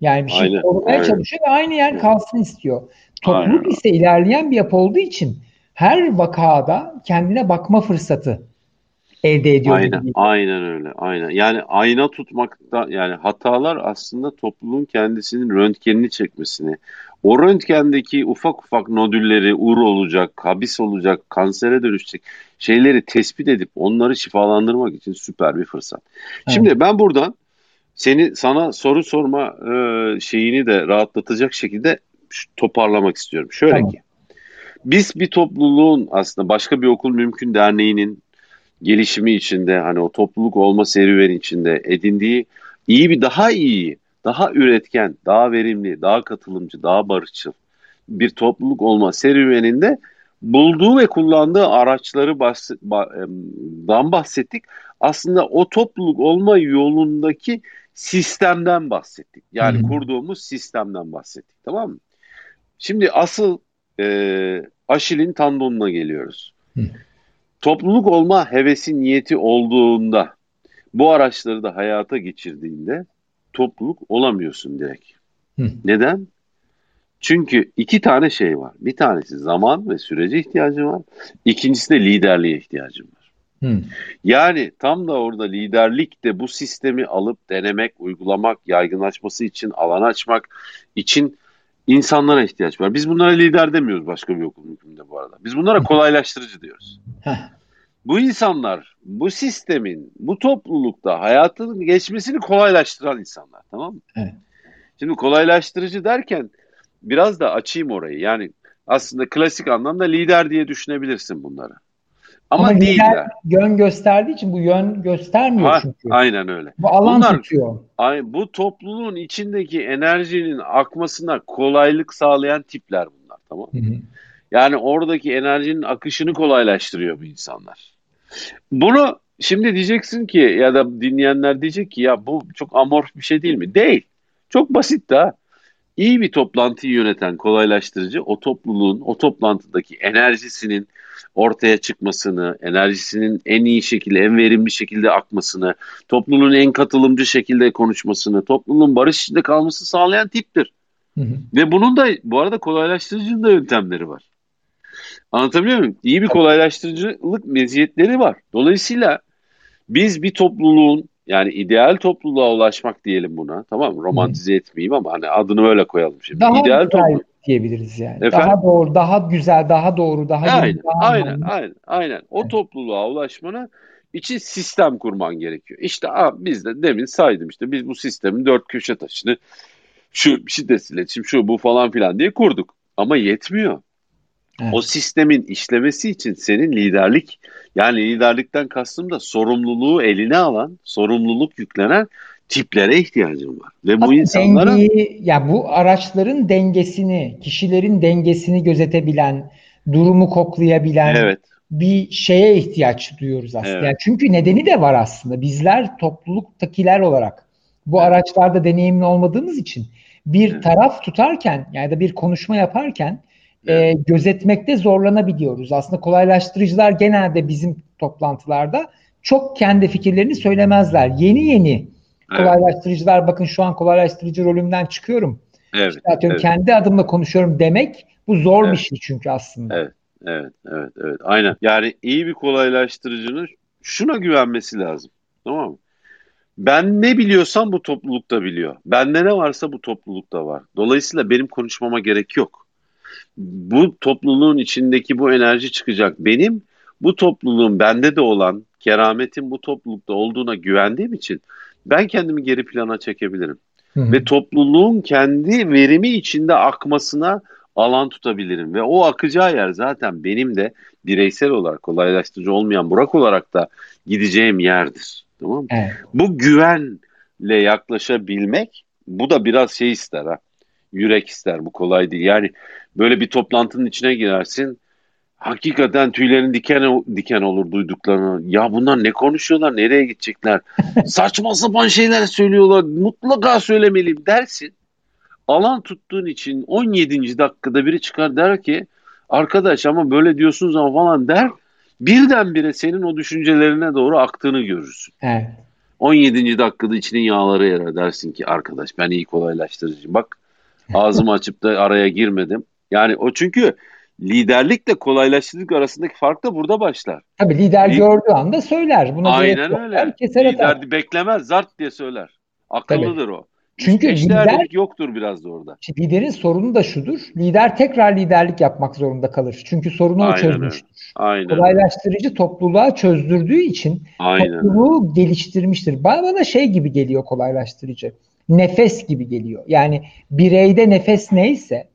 Yani bir şey aynen, korumaya aynen. çalışıyor ve aynı yer kalsın istiyor. Topluluk aynen. ise ilerleyen bir yapı olduğu için her vakada kendine bakma fırsatı elde ediyor. Aynen, gibi. aynen öyle. Aynen. Yani ayna tutmakta yani hatalar aslında topluluğun kendisinin röntgenini çekmesini, o röntgendeki ufak ufak nodülleri, ur olacak, habis olacak, kansere dönüşecek şeyleri tespit edip onları şifalandırmak için süper bir fırsat. Evet. Şimdi ben buradan seni sana soru sorma e, şeyini de rahatlatacak şekilde toparlamak istiyorum. Şöyle tamam. ki biz bir topluluğun aslında başka bir okul mümkün derneğinin gelişimi içinde hani o topluluk olma serüveni içinde edindiği iyi bir daha iyi, daha üretken, daha verimli, daha katılımcı, daha barışçıl bir topluluk olma serüveninde bulduğu ve kullandığı araçları dan bahsettik. Aslında o topluluk olma yolundaki sistemden bahsettik. Yani hmm. kurduğumuz sistemden bahsettik. Tamam mı? Şimdi asıl e, Aşil'in tandonuna geliyoruz. Hmm. Topluluk olma hevesi niyeti olduğunda bu araçları da hayata geçirdiğinde topluluk olamıyorsun direkt. Hı. Neden? Çünkü iki tane şey var. Bir tanesi zaman ve sürece ihtiyacın var. İkincisi de liderliğe ihtiyacın var. Hı. Yani tam da orada liderlik de bu sistemi alıp denemek, uygulamak, yaygınlaşması için alan açmak için insanlara ihtiyaç var. Biz bunlara lider demiyoruz başka bir okul hükümünde bu arada. Biz bunlara kolaylaştırıcı diyoruz. Bu insanlar bu sistemin bu toplulukta hayatının geçmesini kolaylaştıran insanlar tamam mı? Evet. Şimdi kolaylaştırıcı derken biraz da açayım orayı. Yani aslında klasik anlamda lider diye düşünebilirsin bunları. Ama, Ama değiller. yön gösterdiği için bu yön göstermiyor ha, çünkü. Aynen öyle. Bu alan Bunlar, tutuyor. Ay, bu topluluğun içindeki enerjinin akmasına kolaylık sağlayan tipler bunlar tamam mı? Hı hı. Yani oradaki enerjinin akışını kolaylaştırıyor bu insanlar. Bunu şimdi diyeceksin ki ya da dinleyenler diyecek ki ya bu çok amorf bir şey değil mi? Değil. Çok basit daha. İyi bir toplantıyı yöneten kolaylaştırıcı o topluluğun o toplantıdaki enerjisinin ortaya çıkmasını, enerjisinin en iyi şekilde, en verimli şekilde akmasını, topluluğun en katılımcı şekilde konuşmasını, topluluğun barış içinde kalmasını sağlayan tiptir. Hı hı. Ve bunun da bu arada kolaylaştırıcının da yöntemleri var. Anlatabiliyor muyum? İyi bir kolaylaştırıcılık meziyetleri var. Dolayısıyla biz bir topluluğun yani ideal topluluğa ulaşmak diyelim buna. Tamam? Romantize hmm. etmeyeyim ama hani adını öyle koyalım şimdi. Daha ideal topluluk diyebiliriz yani. Efendim? Daha doğru, daha güzel, daha doğru, daha aynen, yeni, daha aynen, anlamlı. aynen, aynen. O evet. topluluğa ulaşmana için sistem kurman gerekiyor. İşte abi biz de demin saydım işte biz bu sistemin dört köşe taşını şu şiddet iletişim şu bu falan filan diye kurduk. Ama yetmiyor. Evet. O sistemin işlemesi için senin liderlik yani liderlikten kastım da sorumluluğu eline alan, sorumluluk yüklenen tiplere ihtiyacım var. Ve bu insanlara dengeyi, ya bu araçların dengesini, kişilerin dengesini gözetebilen, durumu koklayabilen evet. bir şeye ihtiyaç duyuyoruz aslında. Evet. Yani çünkü nedeni de var aslında. Bizler topluluktakiler olarak bu evet. araçlarda deneyimli olmadığımız için bir evet. taraf tutarken yani da bir konuşma yaparken e, gözetmekte zorlanabiliyoruz. Aslında kolaylaştırıcılar genelde bizim toplantılarda çok kendi fikirlerini söylemezler. Yeni yeni kolaylaştırıcılar evet. bakın şu an kolaylaştırıcı rolümden çıkıyorum. Evet, işte atıyorum, evet. kendi adımla konuşuyorum demek bu zor evet. bir şey çünkü aslında. Evet. Evet, evet, evet. Aynen. Yani iyi bir kolaylaştırıcının şuna güvenmesi lazım. Tamam mı? Ben ne biliyorsam bu toplulukta biliyor. Bende ne varsa bu toplulukta var. Dolayısıyla benim konuşmama gerek yok bu topluluğun içindeki bu enerji çıkacak. Benim bu topluluğun bende de olan kerametin bu toplulukta olduğuna güvendiğim için ben kendimi geri plana çekebilirim. Hı hı. Ve topluluğun kendi verimi içinde akmasına alan tutabilirim. Ve o akacağı yer zaten benim de bireysel olarak kolaylaştırıcı olmayan Burak olarak da gideceğim yerdir. Tamam mı? Evet. Bu güvenle yaklaşabilmek bu da biraz şey ister ha. Yürek ister bu kolay değil. Yani böyle bir toplantının içine girersin. Hakikaten tüylerin diken diken olur duyduklarını. Ya bunlar ne konuşuyorlar? Nereye gidecekler? Saçma sapan şeyler söylüyorlar. Mutlaka söylemeliyim dersin. Alan tuttuğun için 17. dakikada biri çıkar der ki arkadaş ama böyle diyorsunuz ama falan der. Birdenbire senin o düşüncelerine doğru aktığını görürsün. Evet. 17. dakikada içinin yağları erer dersin ki arkadaş ben iyi kolaylaştırıcıyım. Bak ağzımı açıp da araya girmedim. Yani o çünkü liderlikle kolaylaştırıcılık arasındaki fark da burada başlar. Tabii lider Li- gördüğü anda söyler. Buna Aynen öyle. Keser lider atar. beklemez zart diye söyler. Akıllıdır Tabii. o. Çünkü lider yoktur biraz da orada. Liderin sorunu da şudur. Lider tekrar liderlik yapmak zorunda kalır. Çünkü sorunu o çözmüştür. Aynen. Kolaylaştırıcı topluluğa çözdürdüğü için Aynen. topluluğu geliştirmiştir. Bana, bana şey gibi geliyor kolaylaştırıcı. Nefes gibi geliyor. Yani bireyde nefes neyse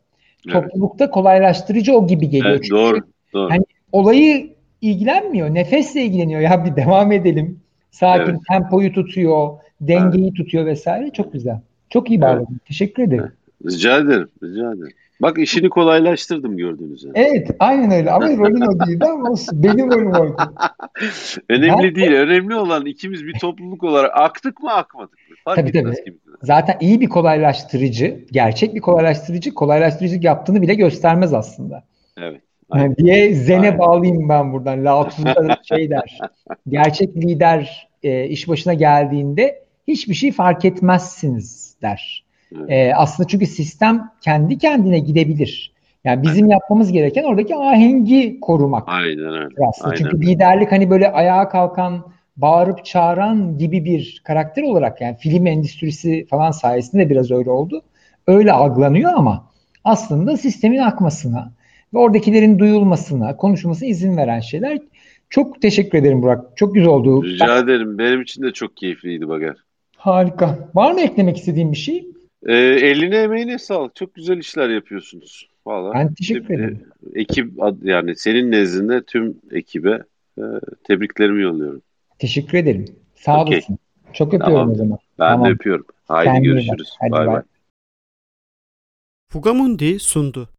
toplulukta kolaylaştırıcı o gibi geliyor. Evet, Çünkü doğru, doğru. Hani olayı ilgilenmiyor. Nefesle ilgileniyor. Ya bir devam edelim. Sakin evet. tempoyu tutuyor, dengeyi evet. tutuyor vesaire. Çok güzel. Çok iyi bağladın. Evet. Teşekkür ederim. Rica ederim. Rica ederim. Bak işini kolaylaştırdım gördüğünüz gibi. Evet aynen öyle ama rolün o değildi ama olsun. Benim rolüm oydu. Önemli ben, değil. Önemli olan ikimiz bir topluluk olarak aktık mı akmadık mı? Fark tabii tabii. Zaten iyi bir kolaylaştırıcı, gerçek bir kolaylaştırıcı kolaylaştırıcılık yaptığını bile göstermez aslında. Evet. Yani diye zene aynen. bağlayayım ben buradan. Lautuz'da şey der. Gerçek lider e, iş başına geldiğinde hiçbir şey fark etmezsiniz der. E, aslında çünkü sistem kendi kendine gidebilir. Yani bizim Aynen. yapmamız gereken oradaki ahengi korumak. Aynen öyle. Aslında. Aynen. Çünkü liderlik hani böyle ayağa kalkan, bağırıp çağıran gibi bir karakter olarak yani film endüstrisi falan sayesinde biraz öyle oldu. Öyle algılanıyor ama aslında sistemin akmasına ve oradakilerin duyulmasına, konuşulmasına izin veren şeyler. Çok teşekkür ederim Burak. Çok güzel oldu. Rica ederim. Benim için de çok keyifliydi Bagar. Harika. Var mı eklemek istediğin bir şey? E, eline emeğine sağlık. Çok güzel işler yapıyorsunuz. Vallahi. Ben teşekkür ederim. E, ekip yani senin nezdinde tüm ekibe e, tebriklerimi yolluyorum. Teşekkür ederim. Sağ okay. olasın. Çok öpüyorum tamam. o zaman. Ben tamam. de öpüyorum. Haydi Kendine görüşürüz. Bay bay. Fugamundi sundu.